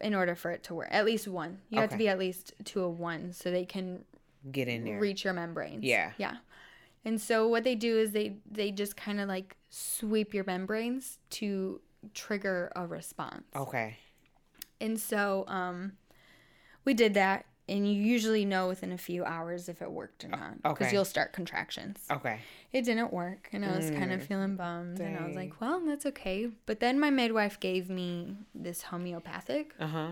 in order for it to work. At least one. You have to be at least to a one so they can
Get in there.
reach your membranes.
Yeah.
Yeah. And so what they do is they they just kind of like sweep your membranes to trigger a response.
Okay.
And so um we did that and you usually know within a few hours if it worked or not because
okay.
you'll start contractions.
Okay.
It didn't work and I was kind of feeling bummed and I was
Mm,
like, well, that's okay. But then my midwife gave me this homeopathic.
Uh huh.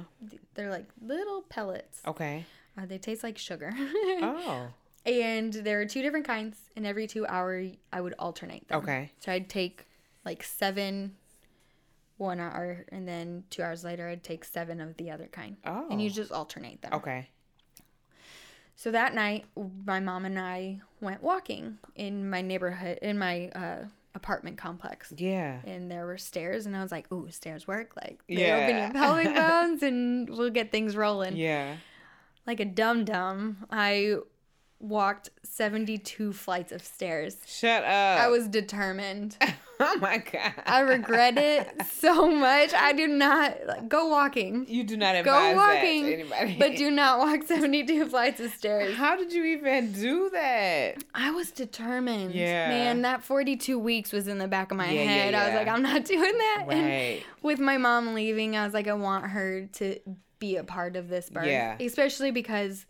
They're like little pellets.
Okay.
Uh, they taste like sugar.
Oh.
And there are two different kinds, and every two hour I would alternate them.
Okay.
So I'd take like seven one hour, and then two hours later I'd take seven of the other kind.
Oh.
And you just alternate them.
Okay.
So that night, my mom and I went walking in my neighborhood, in my uh, apartment complex.
Yeah.
And there were stairs, and I was like, "Ooh, stairs work! Like they
Yeah.
open your pelvic bones, and we'll get things rolling."
Yeah.
Like a dum dum, I walked seventy-two flights of stairs.
Shut up.
I was determined.
Oh my god.
I regret it so much. I do not like, go walking,
You do not
go walking,
that to anybody.
but do not walk seventy-two flights of stairs.
How did you even do that?
I was determined.
Yeah.
Man, that 42 weeks was in the back of my
Yeah, yeah,
head. I was like, I'm not doing that. And
Right.
with my mom leaving, I was like, I want her to be a part of this birth.
Yeah.
Especially because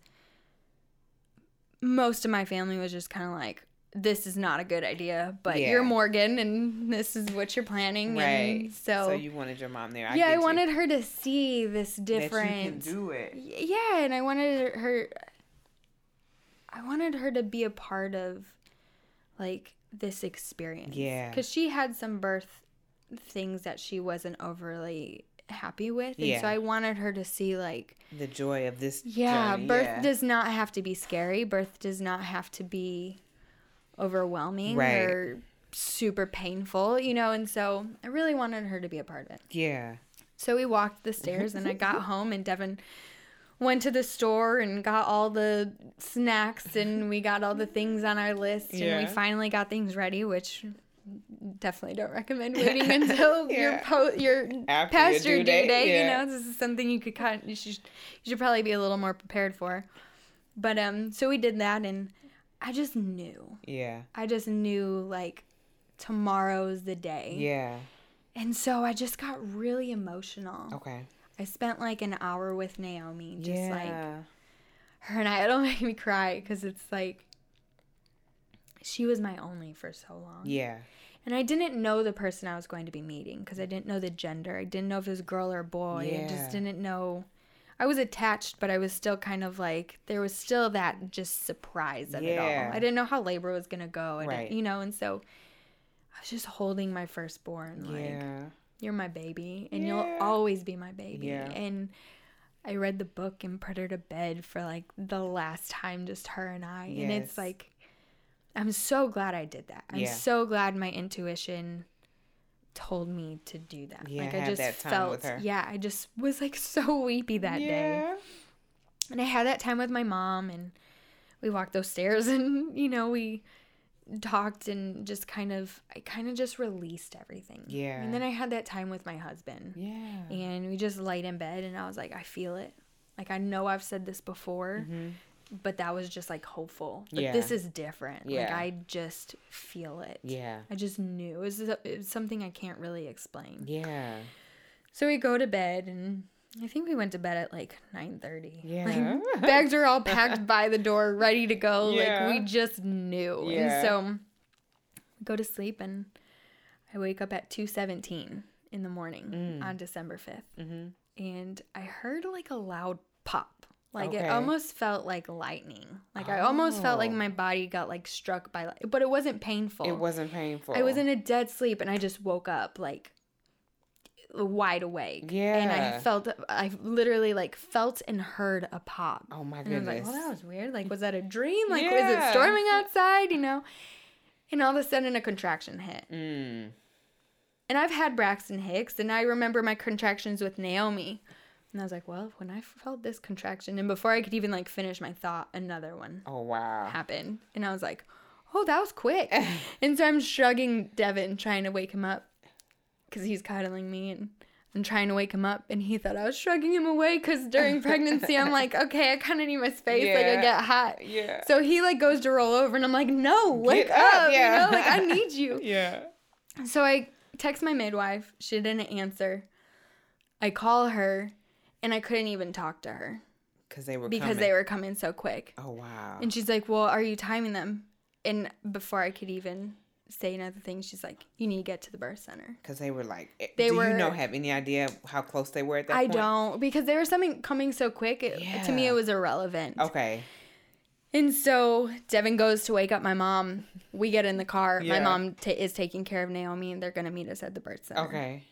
most of my family was just kind of like, this is not a good idea, but
Yeah.
you're Morgan and this is what you're planning.
Right.
And so,
So you wanted your mom there. I
yeah, I
you.
wanted her to see this
that
different.
you can do it.
Yeah and i wanted her i wanted her to be a part of like this experience
Yeah.
because she had some birth things that she wasn't overly happy with and
Yeah.
so i wanted her to see like
The joy of this.
yeah
journey,
birth
yeah.
does not have to be scary birth does not have to be overwhelming
Right.
or super painful you know and so i really wanted her to be a part of it
Yeah.
so we walked the stairs and I got home and Devin went to the store and got all the snacks and we got all the things on our list and we finally got things ready, which definitely don't recommend waiting until your
Yeah.
po- your
After
past
your
your
due date,
date.
yeah.
You know, this is something you could kind you should you should probably be a little more prepared for. But um, so we did that and I just knew.
Yeah.
I just knew like tomorrow's the day.
Yeah.
And so I just got really emotional.
Okay.
I spent like an hour with Naomi, just like
yeah.
her and I. It'll make me cry because it's like she was my only for so long.
Yeah.
And I didn't know the person I was going to be meeting because I didn't know the gender. I didn't know if it was girl or boy.
Yeah.
I just didn't know. I was attached, but I was still kind of like there was still that just surprise of it
Yeah.
all. I didn't know how labor was gonna go. and
Right.
you know, and so I was just holding my firstborn. Like
Yeah.
you're my baby and you'll always be my baby
Yeah.
and i read the book and put her to bed for like the last time just her and i Yes. and it's like i'm so glad i did that i'm
Yeah.
so glad my intuition told me to do that
Yeah,
like i just
that time
felt
with her.
yeah i just was like so weepy that day
yeah.
and I had that time with my mom, and we walked those stairs, and you know we talked and just kind of I kind of just released everything.
Yeah.
And then I had that time with my husband,
Yeah.
and we just laid in bed, and I was like, I feel it. Like I know I've said this before, mm-hmm. But that was just like hopeful.
Mm-hmm. Yeah.
this is different. Like
Yeah.
I just feel it.
Yeah.
I just knew it was, it was something I can't really explain.
Yeah.
So we go to bed and I think we went to bed at like 9:30.
Yeah.
Like bags are all packed by the door, ready to go.
Yeah.
Like we just knew.
Yeah.
And so we go to sleep and I wake up at 2:17 in the morning
Mm.
on December 5th.
Mhm.
And I heard like a loud pop. Like
Okay.
it almost felt like lightning. Like I almost felt like
Oh.
my body got like struck by light, but it wasn't painful.
It wasn't painful.
I was in a dead sleep and I just woke up like wide awake. Yeah. And I felt I literally like felt and heard a pop.
Oh my
And I was like, well, that was weird. Like, was that a dream? Like, was it storming outside? You know? And all of a sudden, a contraction hit.
Mm.
And I've had Braxton Hicks, and I remember my contractions with Naomi. And I was like, well, when I felt this contraction, and before I could even like finish my thought, another one
Oh wow.
happened. And I was like, oh, that was quick. and so I'm shrugging Devin, trying to wake him up because he's cuddling me. And and trying to wake him up and he thought I was shrugging him away cuz during pregnancy I'm like, "Okay, I kind of need my space like I get hot."
Yeah.
So he like goes to roll over and I'm like, "No, wake up."
up, yeah.
You know, like I need you.
Yeah.
So I text my midwife. She didn't answer. I call her and I couldn't even talk to her
Because they were
because
coming.
they were coming so quick.
Oh wow.
And she's like, "Well, are you timing them?" And before I could even say another thing, she's like, "You need to get to the birth center."
Because they were like, eh,
They
do
were-
you know have any idea how close they were at that
I
point?
don't because they were something coming so quick. It, To me, it was irrelevant.
Okay.
And so Devin goes to wake up my mom. We get in the car. My mom ta is taking care of Naomi, and they're gonna meet us at the birth center.
Okay.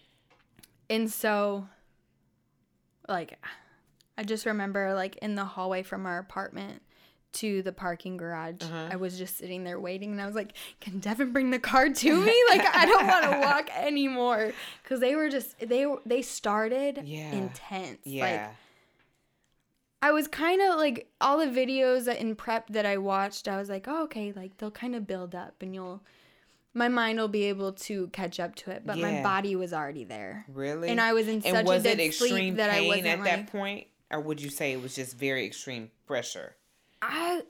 And so, like, I just remember, like, in the hallway from our apartment to the parking garage,
Uh-huh.
I was just sitting there waiting, and I was like, "Can Devin bring the car to me? Like, I don't want to walk anymore." Because they were just they they started
Yeah.
intense.
Yeah.
Like, I was kind of like all the videos in prep that I watched, I was like, oh, okay, like they'll kind of build up and you'll, my mind will be able to catch up to it. But my body was already there.
really?
And I was in
and
such
was
a
it extreme
sleep that I wasn't
at
like,
that point, or would you say it was just very extreme pressure?
I,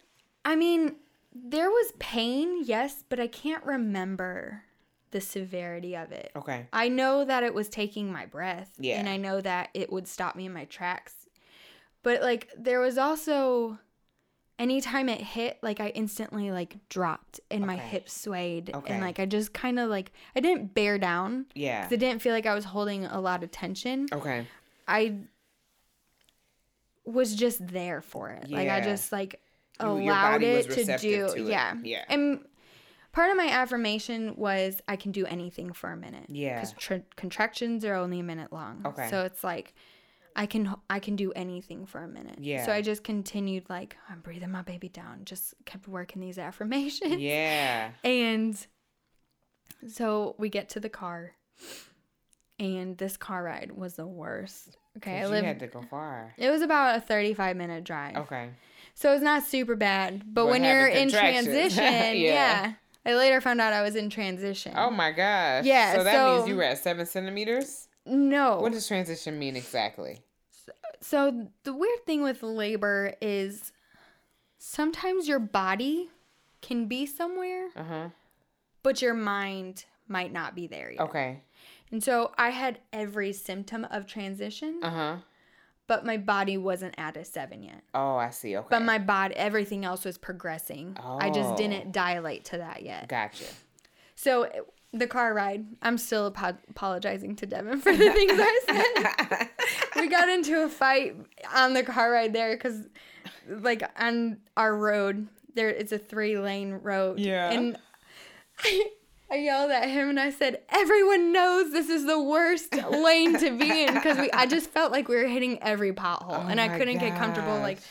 I mean, there was pain, yes, but I can't remember the severity of it.
Okay.
I know that it was taking my breath.
Yeah.
And I know that it would stop me in my tracks. But like there was also anytime it hit, like I instantly like dropped and my hips swayed.
Okay.
And like I just kind of like I didn't bear down.
Yeah.
Cuz I didn't feel like I was holding a lot of tension.
Okay.
I was just there for it. Like I just like allowed it to do
to it.
yeah.
Yeah.
And part of my affirmation was I can do anything for a minute.
Yeah.
Cuz tr- contractions are only a minute long.
Okay.
So it's like I can I can do anything for a minute.
Yeah.
So I just continued like I'm breathing my baby down. Just kept working these affirmations.
Yeah.
And so we get to the car, and this car ride was the worst. Okay, I
you had to go far.
It was about a 35 minute drive.
Okay.
So it's not super bad. But
But
when you're in transition,
Yeah.
yeah. I later found out I was in transition.
Oh my gosh.
Yeah,
So that
so-
means you were at seven centimeters.
No.
What does transition mean exactly?
so the weird thing with labor is sometimes your body can be somewhere,
Uh huh.
but your mind might not be there yet.
Okay.
And so I had every symptom of transition,
Uh huh.
but my body wasn't at a seven yet.
Oh, I see. Okay.
But my body, everything else was progressing. Oh. I just
Oh.
didn't dilate to that yet.
Gotcha.
So the car ride, I'm still apo- apologizing to Devin for the things I said. we got into a fight on the car ride there because, like, on our road, there it's a three lane road.
Yeah.
And I, I yelled at him and I said, "Everyone knows this is the worst lane to be in because we. I just felt like we were hitting every pothole
Oh
and I couldn't get comfortable. Like,
gosh.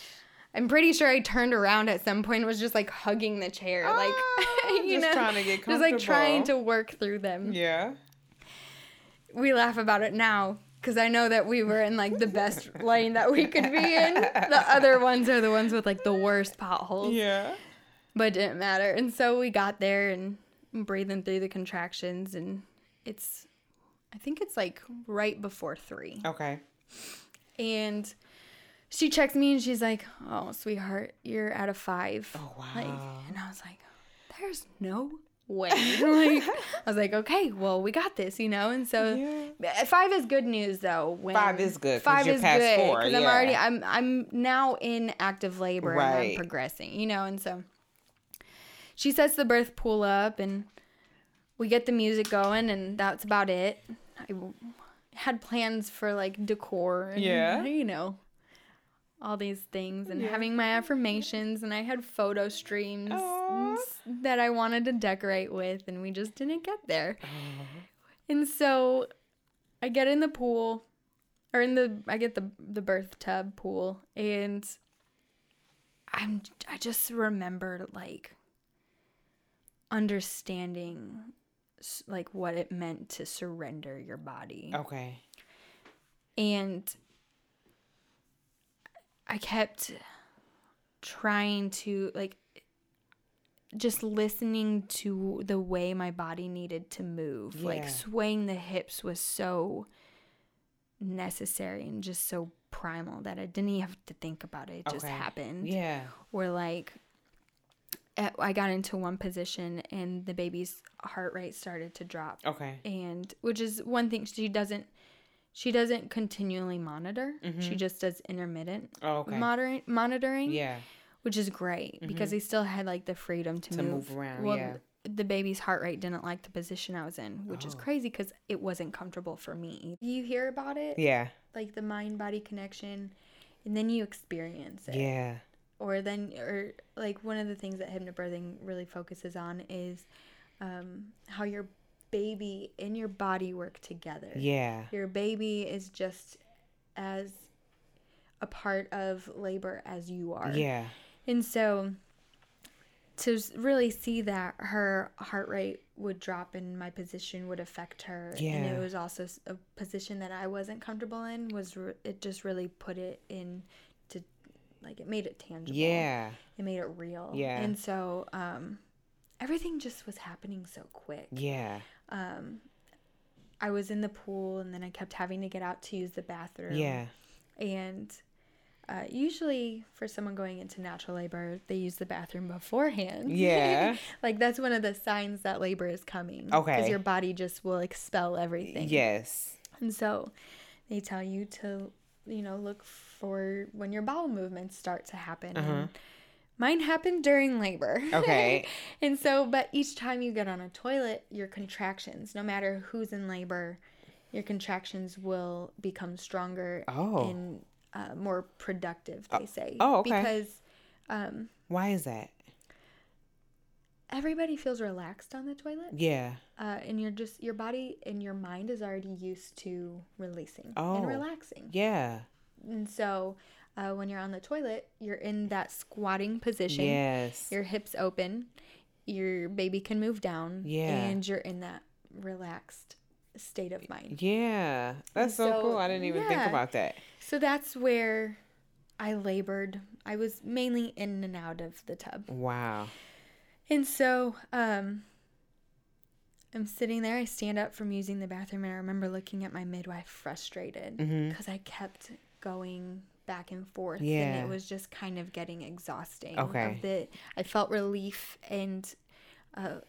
I'm pretty sure I turned around at some point and was just like hugging the chair, like
Oh,
you
just
know,
trying to get
just like trying to work through them.
Yeah.
We laugh about it now because I know that we were in like the best lane that we could be in. The other ones are the ones with like the worst potholes,
Yeah.
but it didn't matter. And so we got there and I'm breathing through the contractions, and it's, I think it's like right before three.
Okay.
And she checks me and she's like, "Oh, sweetheart, you're at a five.
Oh wow.
Like, and I was like, "There's no way." like, I was like, "Okay, well, we got this," you know. And so,
Yeah.
Eh, five is good news though. When
Five is good
Five
you're
is
past
good
four,
I'm already. I'm I'm now in active labor and I'm progressing, you know. And so, she sets the birth pool up and we get the music going, and that's about it. I had plans for like decor, and,
Yeah.
you know, all these things, and
Yeah.
having my affirmations, and I had photo streams
Aw.
s- that I wanted to decorate with, and we just didn't get there. And so, I get in the pool, or in the I get the the birth tub pool, and I'm I just remembered like understanding like what it meant to surrender your body.
Okay.
And I kept trying to like just listening to the way my body needed to move. Like swaying the hips was so necessary and just so primal that I didn't even have to think about it. It just
Okay.
happened.
Yeah.
Or like I got into one position and the baby's heart rate started to drop.
Okay.
And which is one thing she doesn't she doesn't continually monitor. She just does intermittent
Oh, okay.
monitoring monitoring
yeah.
which is great because they still had like the freedom to,
To
move.
move around,
Well,
yeah.
the baby's heart rate didn't like the position I was in, which
Oh.
is crazy because it wasn't comfortable for me. You hear about it,
Yeah.
like the mind body connection, and then you experience it.
Yeah.
Or then, or like one of the things that hypnobirthing really focuses on is um, how your baby and your body work together.
Yeah.
Your baby is just as a part of labor as you are.
Yeah.
And so to really see that her heart rate would drop and my position would affect her and it was also a position that I wasn't comfortable in was re- it just really put it in to like it made it tangible.
Yeah.
It made it real.
Yeah.
And so um everything just was happening so quick.
Yeah.
Um I was in the pool and then I kept having to get out to use the bathroom.
Yeah.
And uh, usually, for someone going into natural labor, they use the bathroom beforehand.
Yeah.
like that's one of the signs that labor is coming.
Okay.
Because your body just will expel everything.
Yes.
And so they tell you to, you know, look for when your bowel movements start to happen. And mine happened during labor.
Okay.
and so, but each time you get on a toilet, your contractions, no matter who's in labor, your contractions will become stronger
Oh.
and uh, more productive, they say.
oh, okay.
Because um,
Why is that?
everybody feels relaxed on the toilet.
Yeah.
Uh, and you're just, your body and your mind is already used to releasing
Oh.
and relaxing.
Yeah.
And so uh, when you're on the toilet, you're in that squatting position.
Yes.
Your hips open, your baby can move down.
Yeah.
And you're in that relaxed state of mind.
Yeah. That's so,
So,
cool. I didn't even think about that.
So that's where I labored. I was mainly in and out of the tub.
Wow.
And so um I'm sitting there. I stand up from using the bathroom and I remember looking at my midwife frustrated
Mhm.
because I kept going back and forth and it was just kind of getting exhausting.
Okay.
Of the, I felt relief and uh,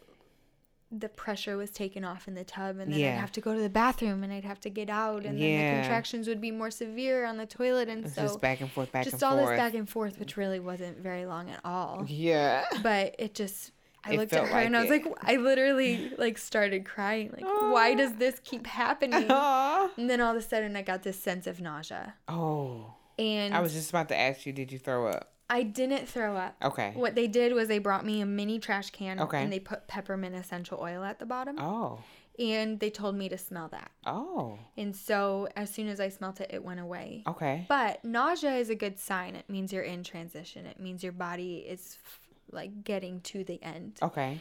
the pressure was taken off in the tub and then
Yeah.
I'd have to go to the bathroom and I'd have to get out and then the contractions would be more severe on the toilet and
It's
so
just back and forth, back and forth.
just
and
all
forth.
this back and forth which really wasn't very long at all
yeah.
but it just I
It
looked at her and I was
it.
like I literally like started crying like why does this keep happening
Aw.
and then all of a sudden I got this sense of nausea
Oh.
And
I was just about to ask you, did you throw up?
I didn't throw up
Okay.
what they did was they brought me a mini trash can
Okay.
and they put peppermint essential oil at the bottom
Oh.
and they told me to smell that
Oh.
and so as soon as I smelt it it went away
Okay.
But nausea is a good sign. It means you're in transition. It means your body is f- like getting to the end.
Okay.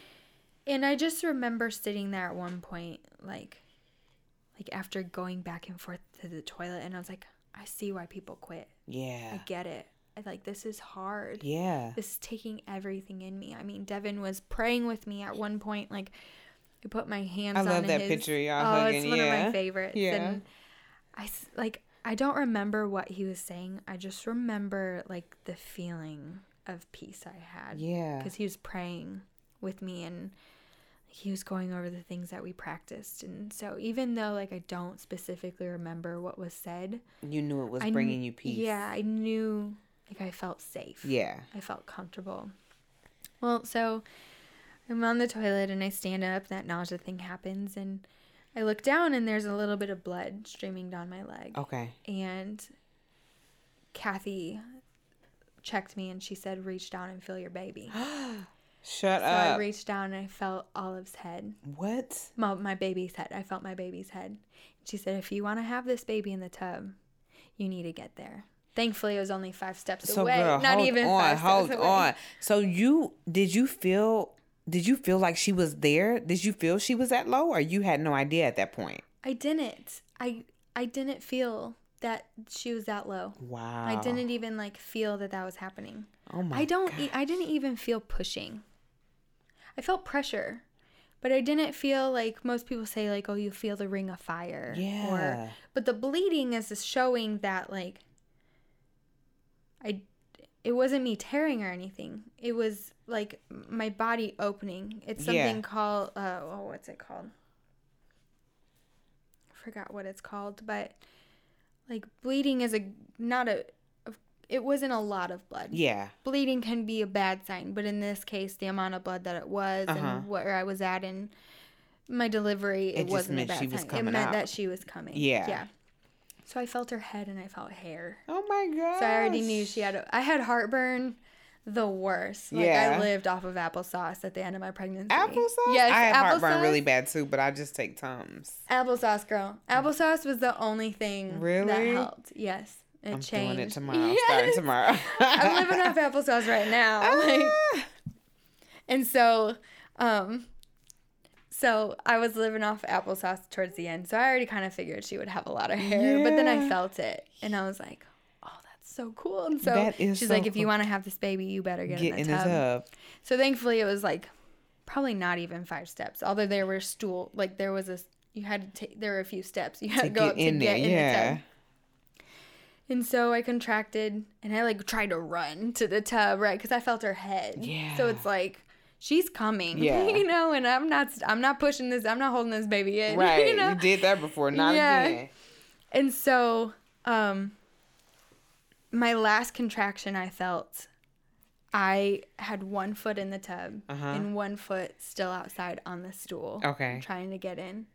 And I just remember sitting there at one point, like, like after going back and forth to the toilet, and I was like, I see why people quit.
Yeah.
I get it. I like this is hard.
Yeah.
This is taking everything in me. I mean, Devin was praying with me at one point. Like, I put my hands
I love that
his.
picture, y'all
oh, it's
hugging,
one of my favorites.
Yeah.
And I like. I don't remember what he was saying. I just remember like the feeling of peace I had
Yeah.
because he was praying with me and he was going over the things that we practiced. And so even though like I don't specifically remember what was said,
You knew it was
I kn-
bringing you peace.
Yeah, I knew like I felt safe.
Yeah.
I felt comfortable. Well, so I'm on the toilet and I stand up, that nausea thing happens and I look down and there's a little bit of blood streaming down my leg.
Okay.
And Katy checked me and she said, reach down and feel your baby.
Shut up.
So I reached down and I felt Olive's head,
what?
my, my baby's head. I felt my baby's head. She said, if you want to have this baby in the tub, you need to get there. Thankfully, it was only five steps
So
away.
girl,
Not even
on,
five
hold
steps away.
on. So you did you feel did you feel like she was there? Did you feel she was that low or you had no idea at that point?
I didn't. I I didn't feel that she was that low.
Wow.
I didn't even like feel that that was happening.
Oh my
I don't.
God.
e- I didn't even feel pushing. I felt pressure, but I didn't feel like most people say like oh you feel the ring of fire
Yeah.
but the bleeding is just showing that like I it wasn't me tearing or anything. It was like my body opening. It's
Yeah.
something called uh oh what's it called? I forgot what it's called, but like bleeding is a not a it wasn't a lot of blood.
Yeah.
Bleeding can be a bad sign, but in this case the amount of blood that it was
Uh-huh.
and where I was at in my delivery, it,
It just
wasn't a bad
she was
sign. It meant
out.
that she was coming.
Yeah.
Yeah. So I felt her head and I felt hair.
Oh my god.
So I already knew she had. A, I had heartburn, the worst. Like
Yeah.
I lived off of applesauce at the end of my pregnancy.
applesauce.
Yes,
I had heartburn really bad too, but I just take Tums.
Applesauce, girl. Applesauce was the only thing
really?
that helped. Yes, it
I'm
changed.
doing it tomorrow.
Yes.
Starting tomorrow.
I'm living off applesauce right now. Like,
Ah.
and so, um, so I was living off applesauce towards the end. So I already kind of figured she would have a lot of hair, but then I felt it, and I was like, "Oh, that's so cool." And so she's
so
like, "If you want to have this baby, you better get,
Get
in the tub."
tub.
So thankfully, it was like probably not even five steps. Although there were stool, like there was a, you had to take, there were a few steps you had to,
To
go
get
up to
in there,
get in
yeah.
the tub. And so I contracted and I like tried to run to the tub, right? Because I felt her head.
Yeah.
So it's like she's coming,
Yeah.
you know, and I'm not, I'm not pushing this, I'm not holding this baby in,
Right.
you know.
You did that before, not
Yeah.
again.
And so, um, my last contraction I felt, I had one foot in the tub
Uh-huh.
and one foot still outside on the stool.
Okay.
Trying to get in.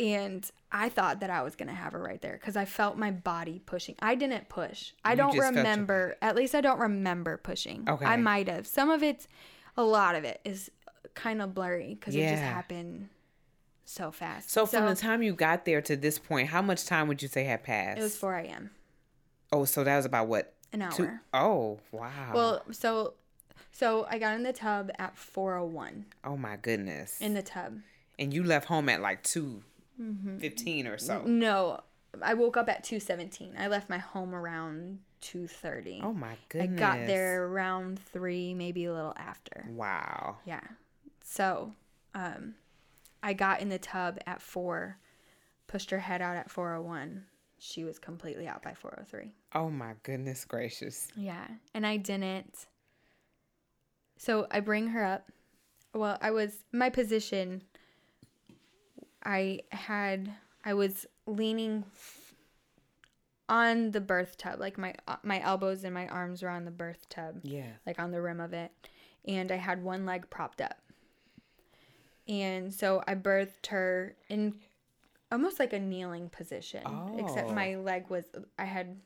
And I thought that I was going to have her right there because I felt my body pushing. I didn't push. I
You
don't
just felt your-
remember, at least I don't remember pushing.
Okay.
I might have. Some of it's, a lot of it is kind of blurry because it just happened so fast.
So from the time you got there to this point, how much time would you say had passed?
it was 4 a.m.,
Oh, so that was about what?
an hour.
Two? Oh, wow.
Well, so so I got in the tub at 4:01
oh my goodness.
in the tub.
and you left home at like 2
Mm-hmm.
15 or so.
No, I woke up at 2:17. I left my home around 2:30.
Oh my goodness.
I got there around 3, maybe a little after.
Wow.
Yeah. So, um I got in the tub at 4, pushed her head out at 4:01. She was completely out by 4:03.
Oh my goodness gracious.
Yeah, and I didn't. So I bring her up. Well, I was my position. I had I was leaning f- on the birth tub, like my uh, my elbows and my arms were on the birth tub,
Yeah.
like on the rim of it, and I had one leg propped up. And so I birthed her in almost like a kneeling position, except
Oh.
my leg was I had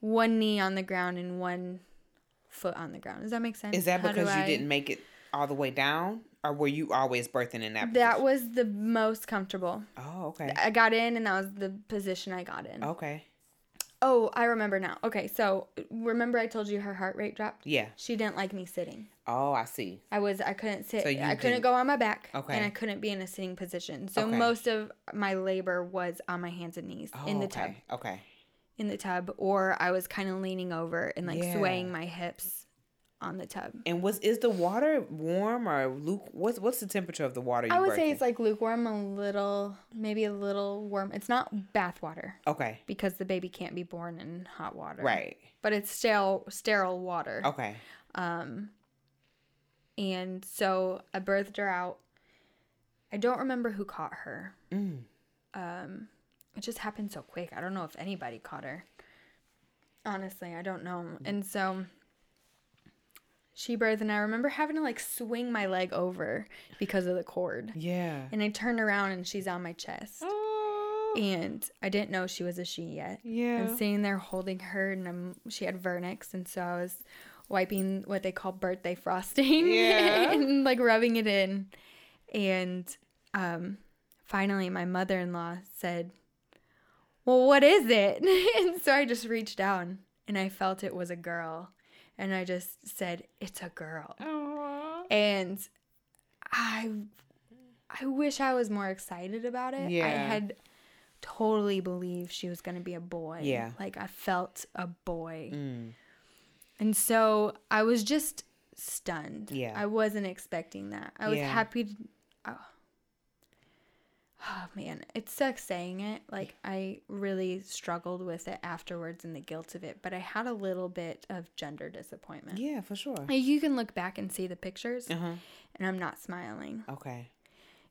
one knee on the ground and one foot on the ground. Does that make sense?
Is that
How
because you
I-
didn't make it all the way down? Or were you always birthing in that
That
position?
was the most comfortable.
Oh, okay.
I got in and that was the position I got in.
Okay.
Oh, I remember now. Okay, so remember I told you her heart rate dropped?
Yeah.
She didn't like me sitting.
Oh, I see.
I was I couldn't sit.
So
I couldn't
didn't-
go on my back.
Okay.
And I couldn't be in a sitting position. So
Okay.
most of my labor was on my hands and knees
Oh,
in the oh, tub.
okay. Okay.
In the tub or I was kind of leaning over and like
Yeah.
swaying my hips on the tub.
And was is the water warm or luke? What's what's the temperature of the water? You
I would say it's like lukewarm, a little, maybe a little warm. It's not bath water
okay.
because the baby can't be born in hot water.
Right.
But it's sterile, sterile water.
Okay.
Um, and so I birthed her out. I don't remember who caught her.
Mm.
Um, it just happened so quick. I don't know if anybody caught her. Honestly, I don't know. And so she birthed, and I remember having to like swing my leg over because of the cord.
Yeah.
And I turned around and she's on my chest.
Oh.
And I didn't know she was a she yet.
Yeah.
I'm sitting there holding her, and I'm, she had vernix, and so I was wiping what they call birthday frosting,
Yeah.
and like rubbing it in. And um, finally, my mother-in-law said, "Well, what is it?" and so I just reached down, and I felt it was a girl, and I just said, "It's a girl."
Aw.
and I I wish I was more excited about it.
Yeah.
I had totally believed she was going to be a boy.
Yeah.
Like I felt a boy.
Mm.
And so I was just stunned.
Yeah.
I wasn't expecting that. I was
Yeah.
happy oh, oh man, it sucks saying it. Like I really struggled with it afterwards and the guilt of it, but I had a little bit of gender disappointment.
Yeah, for sure.
Like, You can look back and see the pictures,
Uh huh.
and I'm not smiling.
Okay.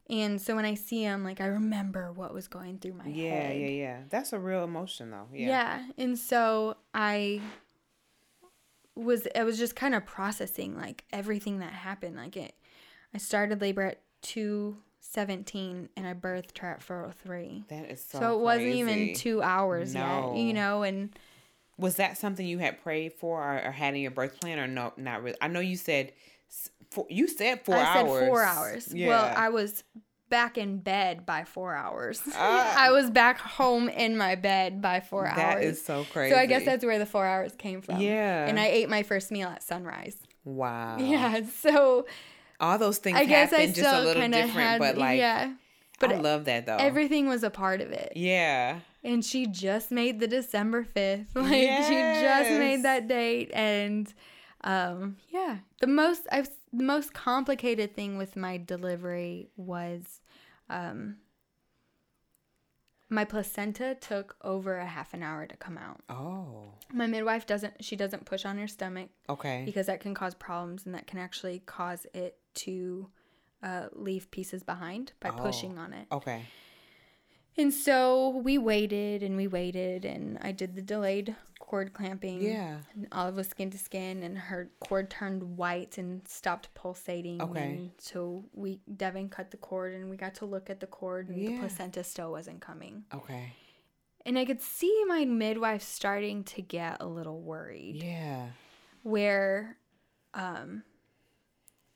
And so when I see him, like I remember what was going through my
Yeah,
head.
yeah, yeah. Yeah. That's a real emotion, though. Yeah.
Yeah. And so I was I was just kind of processing like everything that happened. Like it I started labor at two seventeen and I birthed her at four oh three.
That is so.
So, it wasn't even two hours
No.
yet, you know, and
Was that something you had prayed for or, or had in your birth plan, or no? Not really. I know you said. Four, you said four
I
hours.
said four hours.
Yeah.
Well, I was back in bed by four hours.
Ah.
I was back home in my bed by four hours.
That is so crazy.
So I guess that's where the four hours came from.
Yeah.
And I ate my first meal at sunrise.
wow.
Yeah. So
All those things
I guess I
just a little
kind of
different,
had,
but like,
yeah. But
I love that though.
everything was a part of it.
yeah.
And she just made the December 5th. Like she just made that date and um yeah, the most I've the most complicated thing with my delivery was um my placenta took over a half an hour to come out.
Oh.
My midwife doesn't she doesn't push on your stomach
Okay.
because that can cause problems and that can actually cause it to uh, leave pieces behind by
Oh.
pushing on it.
Okay.
And so we waited and we waited, and I did the delayed cord clamping.
Yeah.
And Olive was skin to skin, and her cord turned white and stopped pulsating.
Okay.
And so we, Devin cut the cord, and we got to look at the cord, and the placenta still wasn't coming.
Okay.
And I could see my midwife starting to get a little worried,
Yeah.
where, um,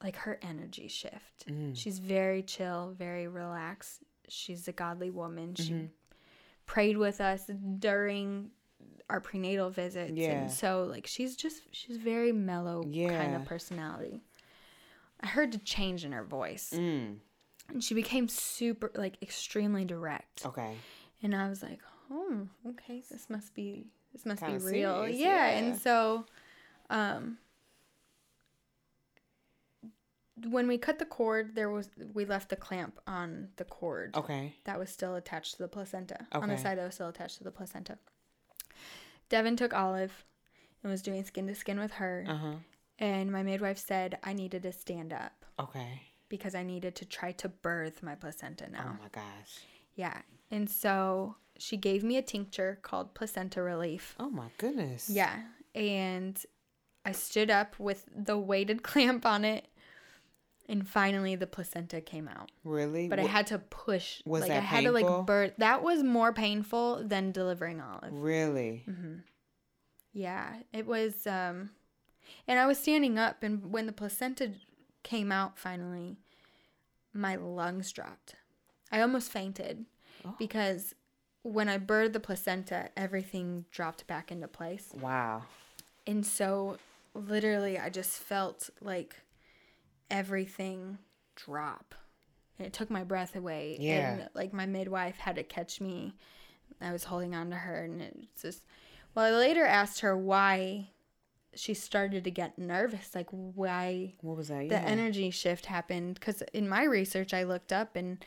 like her energy shift.
Mm.
She's very chill, very relaxed. She's a godly woman. She
Mm-hmm.
prayed with us during our prenatal visits.
Yeah.
And so like she's just she's very mellow kind of personality. I heard a change in her voice.
Mm.
And she became super like extremely direct.
Okay.
And I was like, "Oh, okay, this must be this must
Kinda
be real."
serious,
yeah.
yeah.
And so um when we cut the cord, there was we left the clamp on the cord
Okay.
that was still attached to the placenta. On the side that was still attached to the placenta. Devin took Olive and was doing skin to skin with her.
Uh huh.
And my midwife said I needed to stand up
Okay.
because I needed to try to birth my placenta now.
Oh my gosh.
Yeah. And so she gave me a tincture called placenta relief.
Oh my goodness.
Yeah. And I stood up with the weighted clamp on it. And finally the placenta came out.
Really?
But I had to push.
Was
like
that
I had to
painful?
like birth. That was more painful than delivering Olive.
Really?
Mm-hmm. Yeah, it was. um And I was standing up, and when the placenta came out finally, my lungs dropped. I almost fainted
Oh.
because when I birthed the placenta, everything dropped back into place.
Wow.
And so, literally, I just felt like everything drop. And it took my breath away.
Yeah.
And like my midwife had to catch me. I was holding on to her, and it's just. Well, I later asked her why she started to get nervous. Like, why
What was that?
the energy shift happened. Because in my research, I looked up, and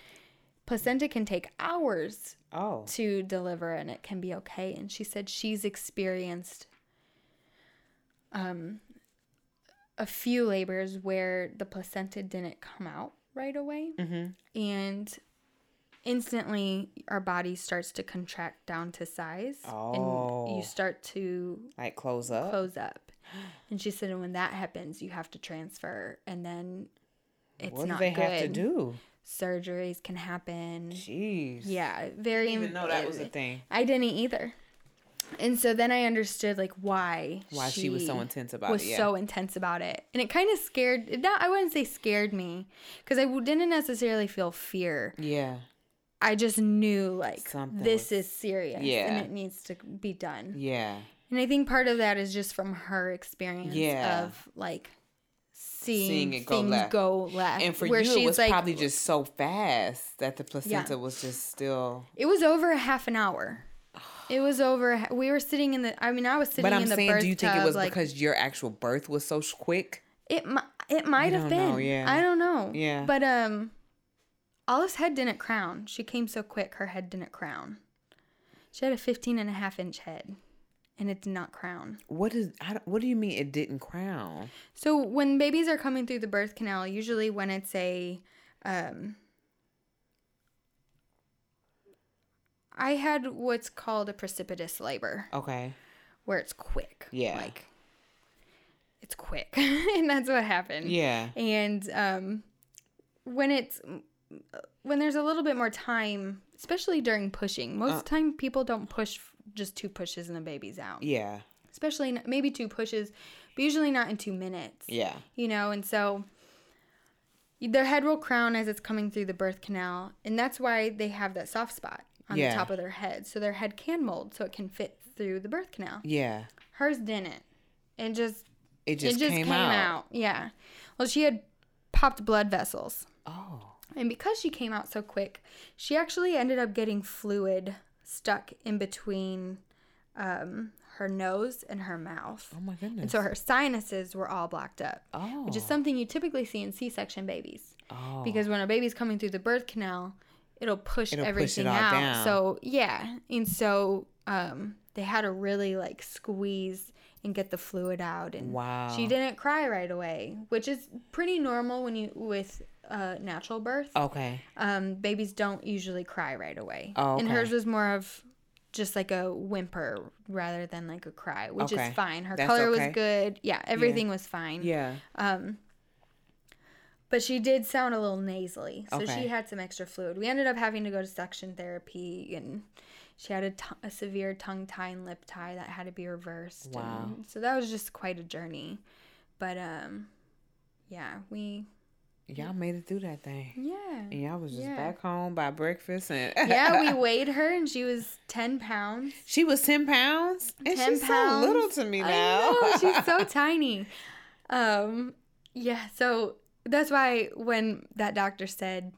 placenta can take hours
Oh.
to deliver and it can be okay and she said she's experienced um a few labors where the placenta didn't come out right away
Mm-hmm.
and instantly our body starts to contract down to size and
Oh.
you start to
Like close up.
close up and she said and when that happens you have to transfer and then it's
what do
not
they
good
have to do?
surgeries can happen
Jeez.
yeah very
I didn't even know that was a thing.
I didn't either. And so then I understood like why
Why she was so intense about
was
it, yeah.
so intense about it, and it kind of scared. Not I wouldn't say scared me, because I didn't necessarily feel fear.
Yeah.
I just knew like
Something
this
was-
is serious,
Yeah.
and it needs to be done.
Yeah.
And I think part of that is just from her experience
Yeah.
of like seeing,
Seeing it go
things
left.
go left.
And for
where
you, it was
like,
probably just so fast that the placenta was just still.
It was over a half an hour. It was over. We were sitting in the. I mean, I was sitting
But I'm
in the
saying, do you think
tub,
it was
like,
because your actual birth was so quick?
It it might have been.
know, yeah.
I don't know.
Yeah.
But um Olive's head didn't crown. She came so quick, her head didn't crown. She had a 15 and a half inch head, and it did not crown.
What is? What do you mean it didn't crown?
So when babies are coming through the birth canal, usually when it's a, um, I had what's called a precipitous labor,
Okay.
where it's quick.
Yeah.
Like, it's quick, and that's what happened.
Yeah.
And um, when it's when there's a little bit more time, especially during pushing, most
Uh.
time people don't push just two pushes and the baby's out.
Yeah.
Especially maybe two pushes, but usually not in two minutes.
Yeah.
You know, and so their head will crown as it's coming through the birth canal, and that's why they have that soft spot on
Yeah.
the top of their head, so their head can mold, so it can fit through the birth canal.
Yeah.
Hers didn't. It just
It just,
it just
came,
came,
out.
out. Yeah. Well, she had popped blood vessels.
Oh.
And because she came out so quick, she actually ended up getting fluid stuck in between um, her nose and her mouth.
Oh my goodness.
And so her sinuses were all blocked up,
oh.
which is something you typically see in C section babies.
oh.
Because when a baby's coming through the birth canal, it'll push
It'll push it
everything out.
down.
So, yeah. And so um, they had to really like squeeze and get the fluid out. And
Wow.
she didn't cry right away, which is pretty normal when you with uh, natural birth.
Okay.
Um, babies don't usually cry right away.
Oh,
And hers was more of just like a whimper rather than like a cry, which
Okay.
is fine. Her
That's
color
okay.
was good. Yeah, everything was fine.
Yeah.
Um, but she did sound a little nasally, so
Okay.
she had some extra fluid. We ended up having to go to suction therapy, and she had a, t- a severe tongue tie and lip tie that had to be reversed.
Wow.
and so that was just quite a journey. But um, yeah, we
Y'all made it through that thing.
yeah
And y'all was just
Yeah.
back home by breakfast and
yeah we weighed her, and she was ten pounds.
She was ten pounds, and
10
she's
pounds.
so little to me now.
I know, she's so tiny. Um, yeah, so that's why when that doctor said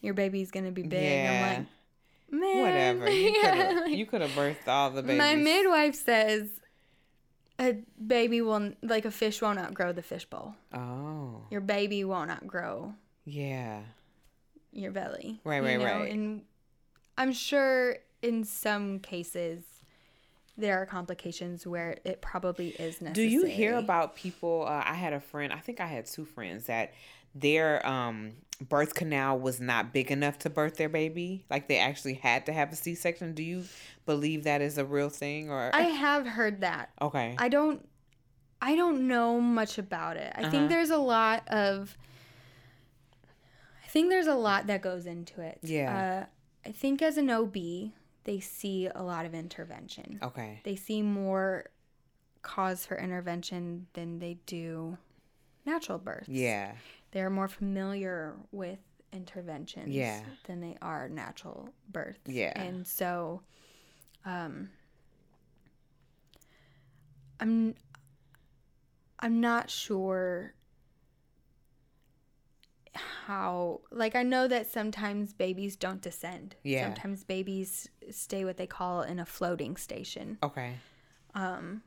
your baby's gonna be big,
Yeah.
I'm like, man,
Whatever. You could have
like,
you birthed all the babies.
my midwife says a baby will like a fish won't outgrow the fishbowl.
Oh.
Your baby won't outgrow
Yeah.
your belly.
Right,
you
right,
know?
right.
And I'm sure in some cases there are complications where it probably is necessary.
Do you hear about people? Uh, I had a friend. I think I had two friends that their um birth canal was not big enough to birth their baby. Like they actually had to have a C section. Do you believe that is a real thing or?
I have heard that.
okay.
I don't I don't know much about it. I
Uh-huh.
think there's a lot of I think there's a lot that goes into it.
Yeah.
Uh, I think as an OB, they see a lot of intervention.
okay.
They see more cause for intervention than they do natural births.
Yeah.
They're more familiar with interventions
Yeah.
than they are natural births.
Yeah.
And so um I'm I'm not sure how like I know that sometimes babies don't descend.
Yeah.
Sometimes babies stay what they call in a floating station.
Okay.
Um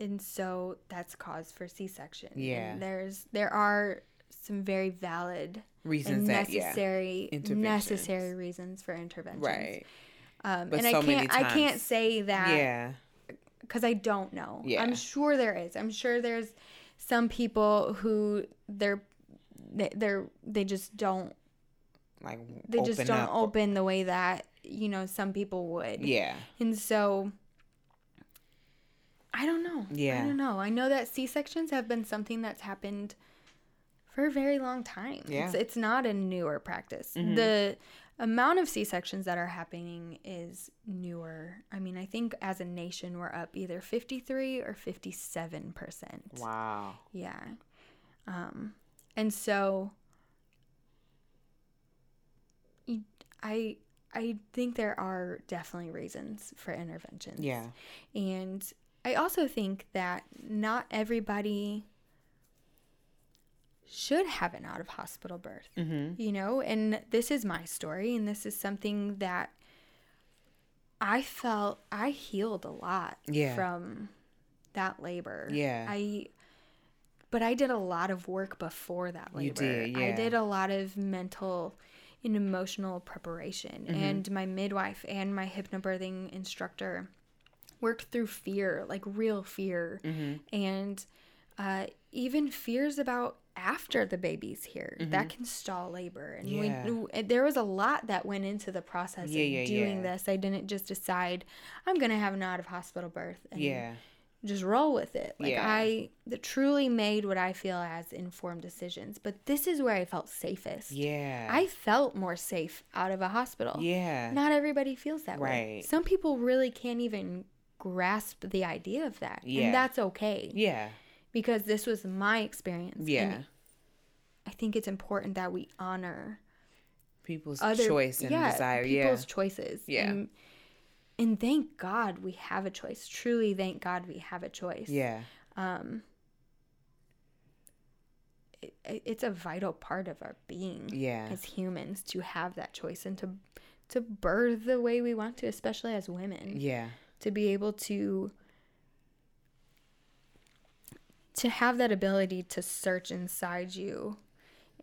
and so that's cause for C-section. And
Yeah.
there's there are some very valid
Reasons
and
that yeah.
necessary
Interventions.
necessary reasons for interventions.
Right.
Um,
But
and
so
I
many
can't I can't say that
Yeah.
because I don't know.
Yeah.
I'm sure there is. I'm sure there's some people who they're they- they're they just don't
Like
they just don't
up.
open the way that you know some people would.
Yeah.
And so I don't know.
Yeah.
I don't know. I know that C sections have been something that's happened for a very long time.
Yeah.
It's, it's not a newer practice.
Mhm.
The amount of C sections that are happening is newer. I mean, I think as a nation we're up either 53 or 57%.
Wow.
Yeah. Um, and so I I think there are definitely reasons for interventions.
Yeah.
And I also think that not everybody should have an out of hospital birth.
Mm-hmm.
You know, and this is my story and this is something that I felt I healed a lot
Yeah.
from that labor.
Yeah.
I but I did a lot of work before that labor.
You did,
I did a lot of mental and emotional preparation.
Mm-hmm.
And my midwife and my hypnobirthing instructor worked through fear, like real fear,
Mm-hmm.
and uh, even fears about after the baby's here that can stall labor. And
Mm-hmm. Yeah.
we, there was a lot that went into the process
Yeah,
of
yeah,
doing
yeah.
this. I didn't just decide I'm gonna have an out of hospital birth. And
Yeah.
Just roll with it. Like
Yeah.
I truly made what I feel as informed decisions. But this is where I felt safest.
Yeah.
I felt more safe out of a hospital.
Yeah.
Not everybody feels that way.
Right.
Some people really can't even grasp the idea of that.
Yeah.
And that's okay
yeah.
because this was my experience.
Yeah.
And I think it's important that we honor
People's
other
choice and
yeah,
desire. Yeah.
people's choices.
Yeah.
And, and thank God we have a choice. Truly thank God we have a choice.
Yeah.
um it, it- it's a vital part of our being
Yeah.
as humans to have that choice and to to birth the way we want to especially as women
Yeah.
to be able to to have that ability to search inside you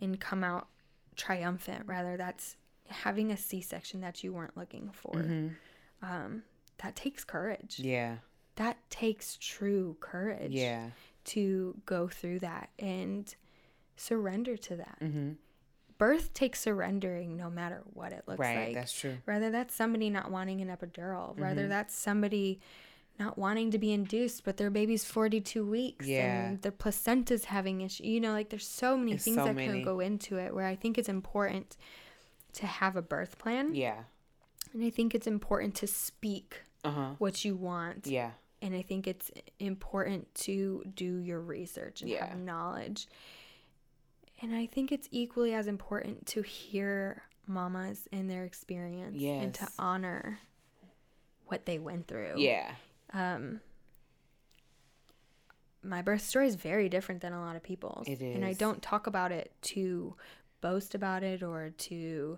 and come out triumphant rather that's having a c-section that you weren't looking for um that takes courage.
Yeah.
that takes true courage
Yeah.
to go through that and surrender to that.
Mm-hmm.
Birth takes surrendering no matter what it looks
Right.
like.
That's true.
Whether that's somebody not wanting an epidural, whether
Mm-hmm.
that's somebody not wanting to be induced, but their baby's 42 weeks
Yeah.
and their placenta's having issues. You know, like there's so many
There's
things
so
that
many.
can go into it where I think it's important to have a birth plan.
Yeah.
And I think it's important to speak
Uh huh.
what you want
Yeah.
and I think it's important to do your research and
Yeah.
have knowledge. And I think it's equally as important to hear mamas and their experience and to honor what they went through.
Yeah.
Um my birth story is very different than a lot of people's.
It
And I don't talk about it to boast about it or to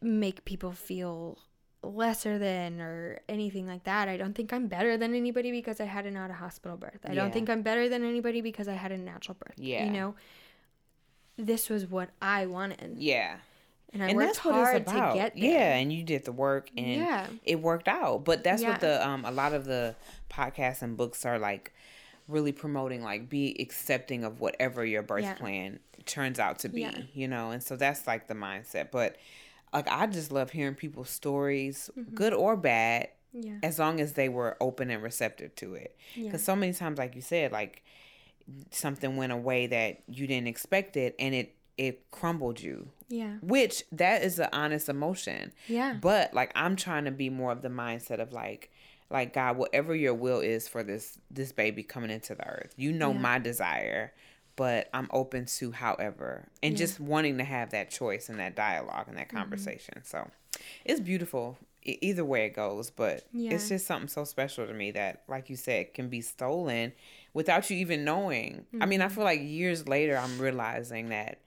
make people feel lesser than or anything like that. I don't think I'm better than anybody because I had an out of hospital birth. I
Yeah.
don't think I'm better than anybody because I had a natural birth.
Yeah.
You know, this was what I wanted.
Yeah.
And I
and
worked
that's what
hard to get there.
Yeah, and you did the work and
Yeah.
it worked out. But that's
Yeah.
what the um a lot of the podcasts and books are like really promoting like be accepting of whatever your birth plan turns out to be, you know. And so that's like the mindset. But like I just love hearing people's stories,
Mm-hmm.
good or bad,
Yeah.
as long as they were open and receptive to it.
Yeah.
Because so many times, like you said, like something went away that you didn't expect it, and it it crumbled you.
Yeah.
Which that is an honest emotion.
Yeah.
But like I'm trying to be more of the mindset of like like God, whatever your will is for this this baby coming into the earth. You know
Yeah.
my desire, but I'm open to however and
Yeah.
just wanting to have that choice and that dialogue and that
Mm-hmm.
conversation. So it's beautiful either way it goes, but it's just something so special to me that like you said can be stolen without you even knowing. I mean, I
Mm-hmm.
feel like years later I'm realizing that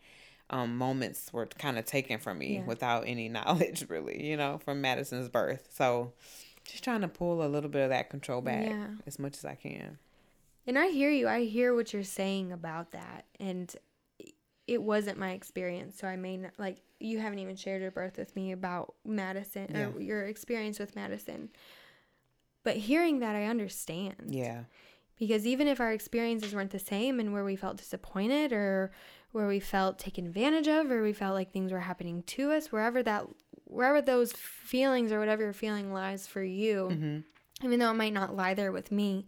um, moments were kind of taken from me
Yeah.
without any knowledge, really, you know, from Madison's birth. So just trying to pull a little bit of that control back
Yeah.
as much as I can.
And I hear you. I hear what you're saying about that. And it wasn't my experience. So I may not, like, you haven't even shared your birth with me about Madison or your experience with Madison. But hearing that, I understand.
Yeah.
Because even if our experiences weren't the same and where we felt disappointed or where we felt taken advantage of or we felt like things were happening to us, wherever that, wherever those feelings or whatever your feeling lies for you,
Mm-hmm.
even though it might not lie there with me,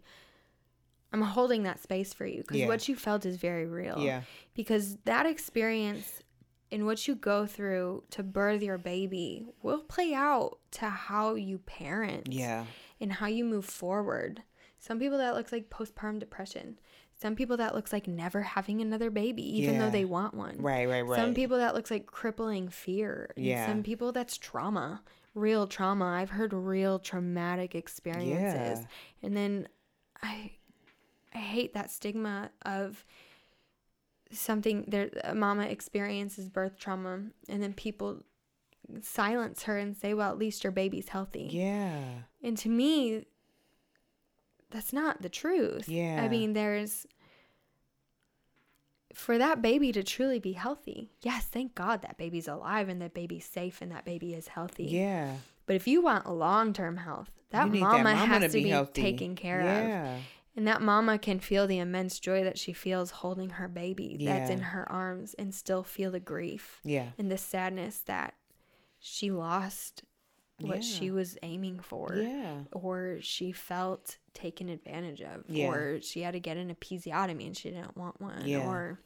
I'm holding that space for you because
Yeah.
what you felt is very real.
Yeah.
Because that experience and what you go through to birth your baby will play out to how you parent
Yeah.
and how you move forward. Some people that looks like postpartum depression. Some people that looks like never having another baby, even though they want one.
Right, right, right.
Some people that looks like crippling fear.
Yeah.
Some people that's trauma, real trauma. I've heard real traumatic experiences.
Yeah.
And then I I hate that stigma of something there mama experiences birth trauma and then people silence her and say, "Well, at least your baby's healthy."
Yeah.
And to me, that's not the truth.
Yeah.
I mean, there's for that baby to truly be healthy. Yes, thank God that baby's alive and that baby's safe and that baby is healthy.
Yeah.
But if you want long term health, that mama,
that mama
has to be,
healthy.
taken care of.
Yeah.
And that mama can feel the immense joy that she feels holding her baby that's in her arms and still feel the grief
Yeah.
and the sadness that she lost what
Yeah.
she was aiming for
Yeah.
or she felt taken advantage of
Yeah.
or she had to get an episiotomy and she didn't want one
Yeah.
or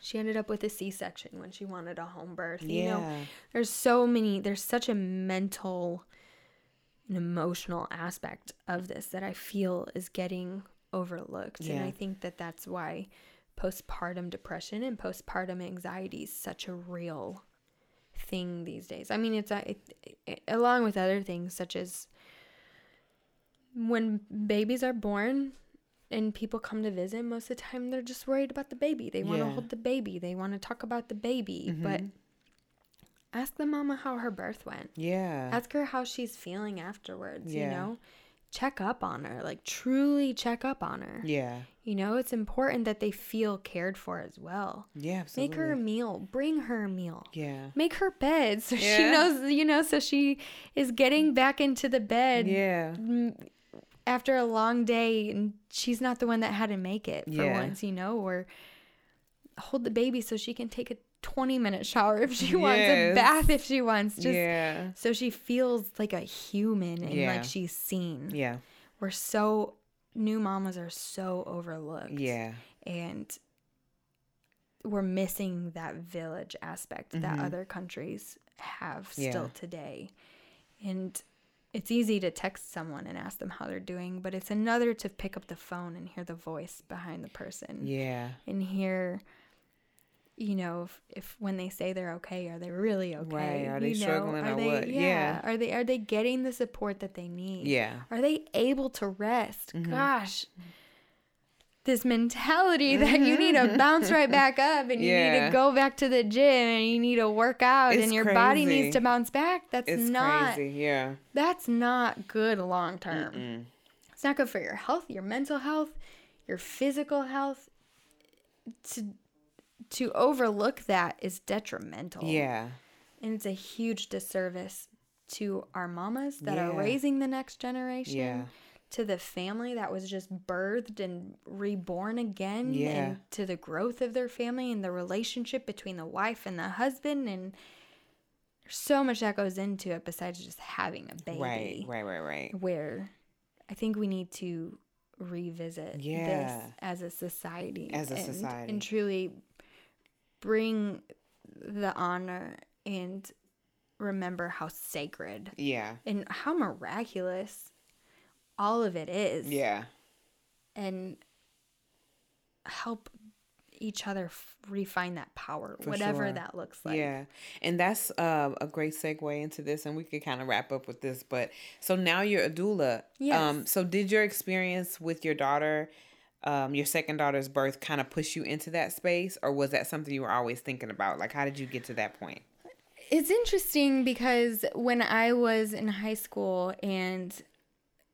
she ended up with a c-section when she wanted a home birth you know there's so many there's such a mental and emotional aspect of this that i feel is getting overlooked. And i think that that's why postpartum depression and postpartum anxiety is such a real thing these days. I mean it's uh, a, it, it, along with other things such as when babies are born and people come to visit most of the time they're just worried about the baby. They want to
Yeah.
hold the baby. They want to talk about the baby. Mm-hmm. But ask the mama how her birth went
Yeah.
ask her how she's feeling afterwards
yeah.
you know check up on her like truly check up on her
Yeah.
you know it's important that they feel cared for as well
Yeah. Absolutely.
make her a meal bring her a meal
Yeah.
make her bed so she knows you know so she is getting back into the bed
Yeah.
after a long day and she's not the one that had to make it for
Yeah.
once you know or hold the baby so she can take a 20 minute shower if she wants a bath if she wants just
yeah.
so she feels like a human and
Yeah.
like she's seen
Yeah.
we're so new mamas are so overlooked
Yeah.
and we're missing that village aspect that
Mhm.
other countries have
Yeah.
still today. And it's easy to text someone and ask them how they're doing, but it's another to pick up the phone and hear the voice behind the person
Yeah.
and hear you know if, if when they say they're okay are they really okay
Right, are they
you know?
struggling
are
or
they,
what? Yeah.
are they are they getting the support that they need
Yeah.
are they able to rest?
Mhm.
Gosh. This mentality that you need to bounce right back up and you need to go back to the gym and you need to work out
It's
and your body needs to bounce back. That's
It's
not
crazy. Yeah.
that's not good long term.
Mm-mm.
It's not good for your health, your mental health, your physical health. To to overlook that is detrimental.
Yeah.
And it's a huge disservice to our mamas that are raising the next generation
Yeah.
to the family that was just birthed and reborn again
Yeah.
and to the growth of their family and the relationship between the wife and the husband and so much that goes into it besides just having a baby
Right. Right. Right. Right.
where i think we need to revisit this as a society
As a
and,
society.
and truly bring the honor and remember how sacred
Yeah.
and how miraculous all of it is
Yeah.
and help each other f- refine that power
For
whatever
sure.
that looks like
yeah. And that's uh, a great segue into this, and we could kind of wrap up with this. But so now you're a doula.
Yes.
Um, so did your experience with your daughter, um, your second daughter's birth, kind of push you into that space, or was that something you were always thinking about? Like, how did you get to that point?
it's interesting because when i was in high school and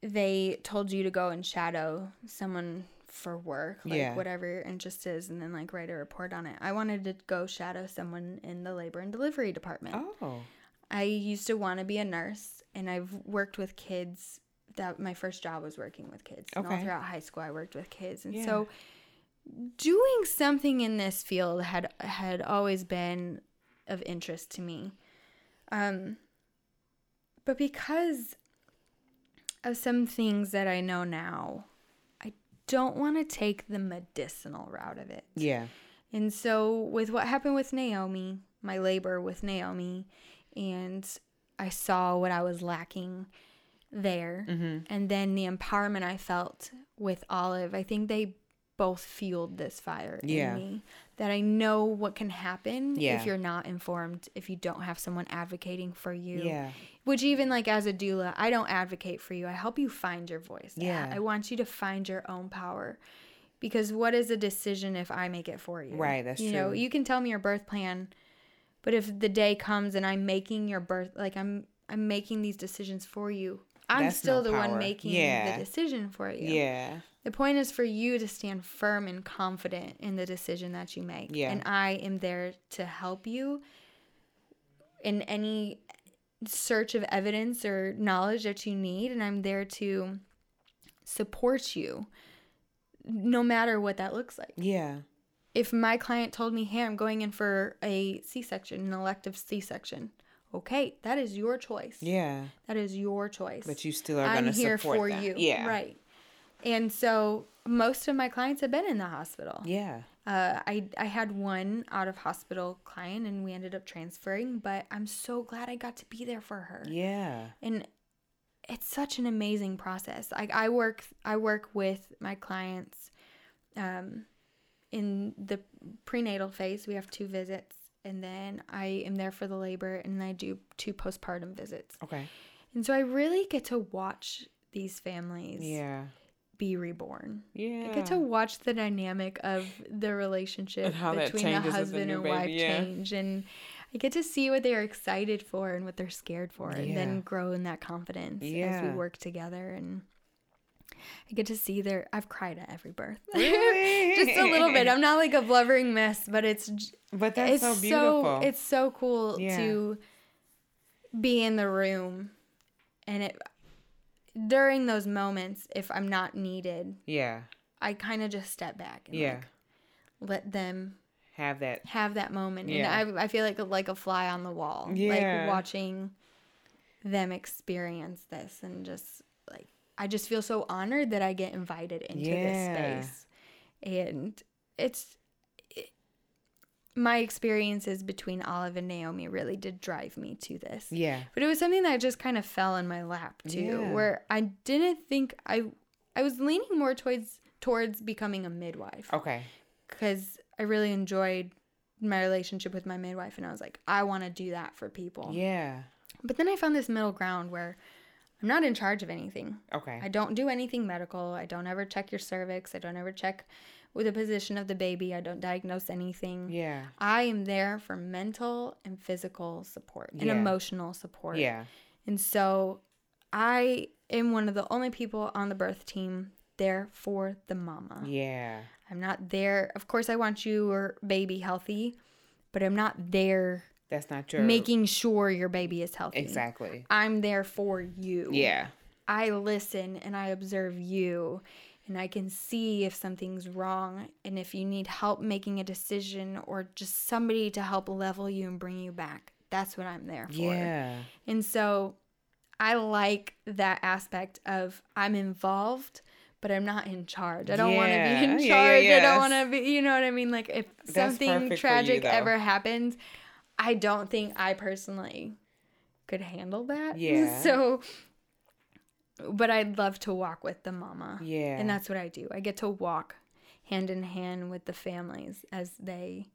they told you to go and shadow someone for work like
Yeah.
whatever your interest is and then like write a report on it i wanted to go shadow someone in the labor and delivery department
Oh.
I used to want to be a nurse, and I've worked with kids. That my first job was working with kids. And all throughout high school, I worked with kids, and
Yeah.
so doing something in this field had had always been of interest to me. Um, but because of some things that I know now, I don't want to take the medicinal route of it.
Yeah.
And so, with what happened with Naomi, my labor with Naomi, and I saw what I was lacking there,
Mm-hmm.
and then the empowerment I felt with Olive, I think they both fueled this fire
Yeah.
in me. That I know what can happen
Yeah.
if you're not informed, if you don't have someone advocating for you.
Yeah.
Which even like as a doula, I don't advocate for you. I help you find your voice.
Yeah.
I want you to find your own power. Because what is a decision if I make it for you?
Right, that's
you know, you can tell me your birth plan, but if the day comes and I'm making your birth like I'm I'm making these decisions for you, I'm still
no
the one making
Yeah.
the decision for you.
Yeah.
The point is for you to stand firm and confident in the decision that you make.
Yeah.
And I am there to help you in any search of evidence or knowledge that you need. And I'm there to support you no matter what that looks like.
Yeah.
If my client told me, hey, I'm going in for a C section, an elective C section, okay, that is your choice.
Yeah.
That is your choice.
But you still are going to do that.
I'm here
support
for you.
Yeah.
Right. And so most of my clients have been in the hospital.
Yeah.
Uh, I, I had one out of hospital client and we ended up transferring, but I'm so glad I got to be there for her.
Yeah.
And it's such an amazing process. I, I work I work with my clients um, in the prenatal phase. We have two visits, and then I am there for the labor, and I do two postpartum visits.
Okay.
And so I really get to watch these families
Yeah.
be reborn.
Yeah.
I get to watch the dynamic of the relationship
And how that
between the
changes with the
husband and
baby,
wife
yeah.
change. And I get to see what they're excited for and what they're scared for, and then grow in that confidence as we work together. And I get to see their. I've cried at every birth,
Really?
just a little bit. I'm not like a blubbering mess, but it's
But that's
it's
so beautiful.
it's so cool
Yeah.
to be in the room, and it during those moments, if I'm not needed,
yeah.
I kind of just step back and
Yeah.
like let them
Have that.
have that moment.
Yeah.
And I, I feel like a, like a fly on the wall,
Yeah.
like watching them experience this and just like I just feel so honored that I get invited into
Yeah.
this space. And it's it, my experiences between Olive and Naomi really did drive me to this.
Yeah.
But it was something that just kind of fell in my lap too,
Yeah.
where I didn't think I I was leaning more towards towards becoming a midwife
Okay.
because I really enjoyed my relationship with my midwife, and I was like, I want to do that for people.
Yeah.
But then I found this middle ground where I'm not in charge of anything.
Okay.
I don't do anything medical. I don't ever check your cervix. I don't ever check with the position of the baby. I don't diagnose anything.
yeah.
I am there for mental and physical support and
Yeah.
emotional support.
Yeah.
And so I am one of the only people on the birth team there for the mama.
Yeah.
I'm not there. Of course, I want your baby healthy, but I'm not there
That's not your
making sure your baby is healthy.
exactly.
I'm there for you.
Yeah.
I listen and I observe you and I can see if something's wrong and if you need help making a decision or just somebody to help level you and bring you back. That's what I'm there for.
Yeah.
And so I like that aspect of I'm involved, but I'm not in charge. I don't want to be in charge.
yeah,
I
yes.
don't want to be, you know what I mean? Like if
That's
something
for you,
tragic ever happens, I don't think I personally could handle that.
Yeah.
So, but I'd love to walk with the mama.
Yeah.
And that's what I do. I get to walk hand in hand with the families as they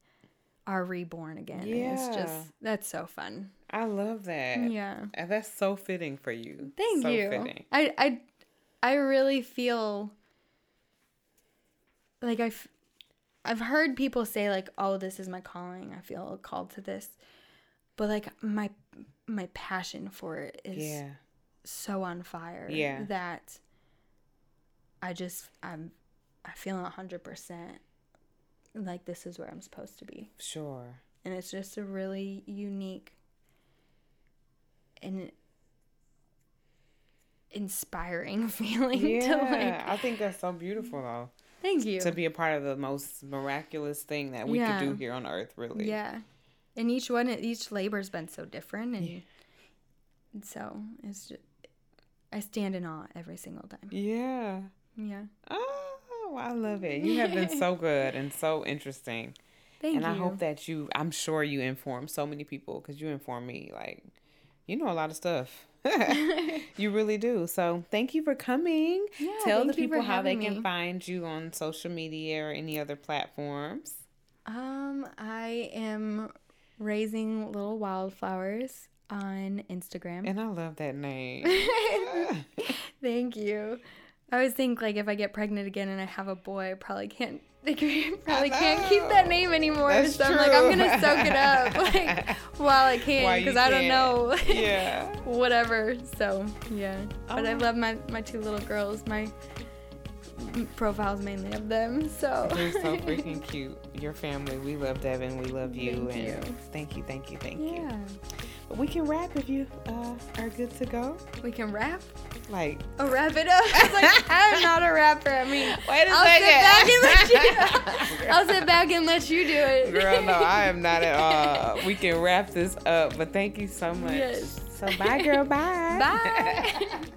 are reborn again. And it's just, that's so fun.
I love that.
Yeah.
And that's so fitting for you.
Thank
so
you.
Fitting.
I I I really feel like I've I've heard people say like, "Oh, this is my calling. I feel called to this." But like my my passion for it is
Yeah.
so on fire
Yeah.
that I just I'm I feel 100% like this is where I'm supposed to be.
Sure.
And it's just a really unique and inspiring feeling
Yeah.
to like
I think that's so beautiful though.
Thank you.
To be a part of the most miraculous thing that we
Yeah.
could do here on earth, really.
Yeah. And each one each labor's been so different and, and so it's just I stand in awe every single time.
Yeah.
Yeah.
Oh, I love it. You have been so good and so interesting.
Thank you.
and
you.
I hope that you, I'm sure you inform so many people because you inform me. Like, you know a lot of stuff. you really do. So thank you for coming.
Yeah,
Tell the
thank you for
people how they
having
can find you on social media or any other platforms.
Um, I am raising little wildflowers on Instagram.
And I love that name.
Thank you. I always think like if I get pregnant again and I have a boy, I probably can't. They probably can't keep that name anymore.
That's
so I'm like, I'm gonna soak it up like while I can because I don't know.
Yeah.
Whatever. So yeah. But I
Oh.
love my my two little girls. My profiles mainly of them. So.
They're so freaking cute. Your family, we love Devin. We love you.
Thank
and
you.
thank you, thank you, thank you.
Yeah.
But we can wrap if you uh, are good to go.
We can rap.
Like,
Oh, wrap it up. Like, I'm not a rapper. I mean,
wait a
I'll
second.
sit back and let you. I'll sit back and let you do it.
Girl, no, I am not at all. We can wrap this up, but thank you so much.
Yes.
So bye, girl. Bye.
Bye.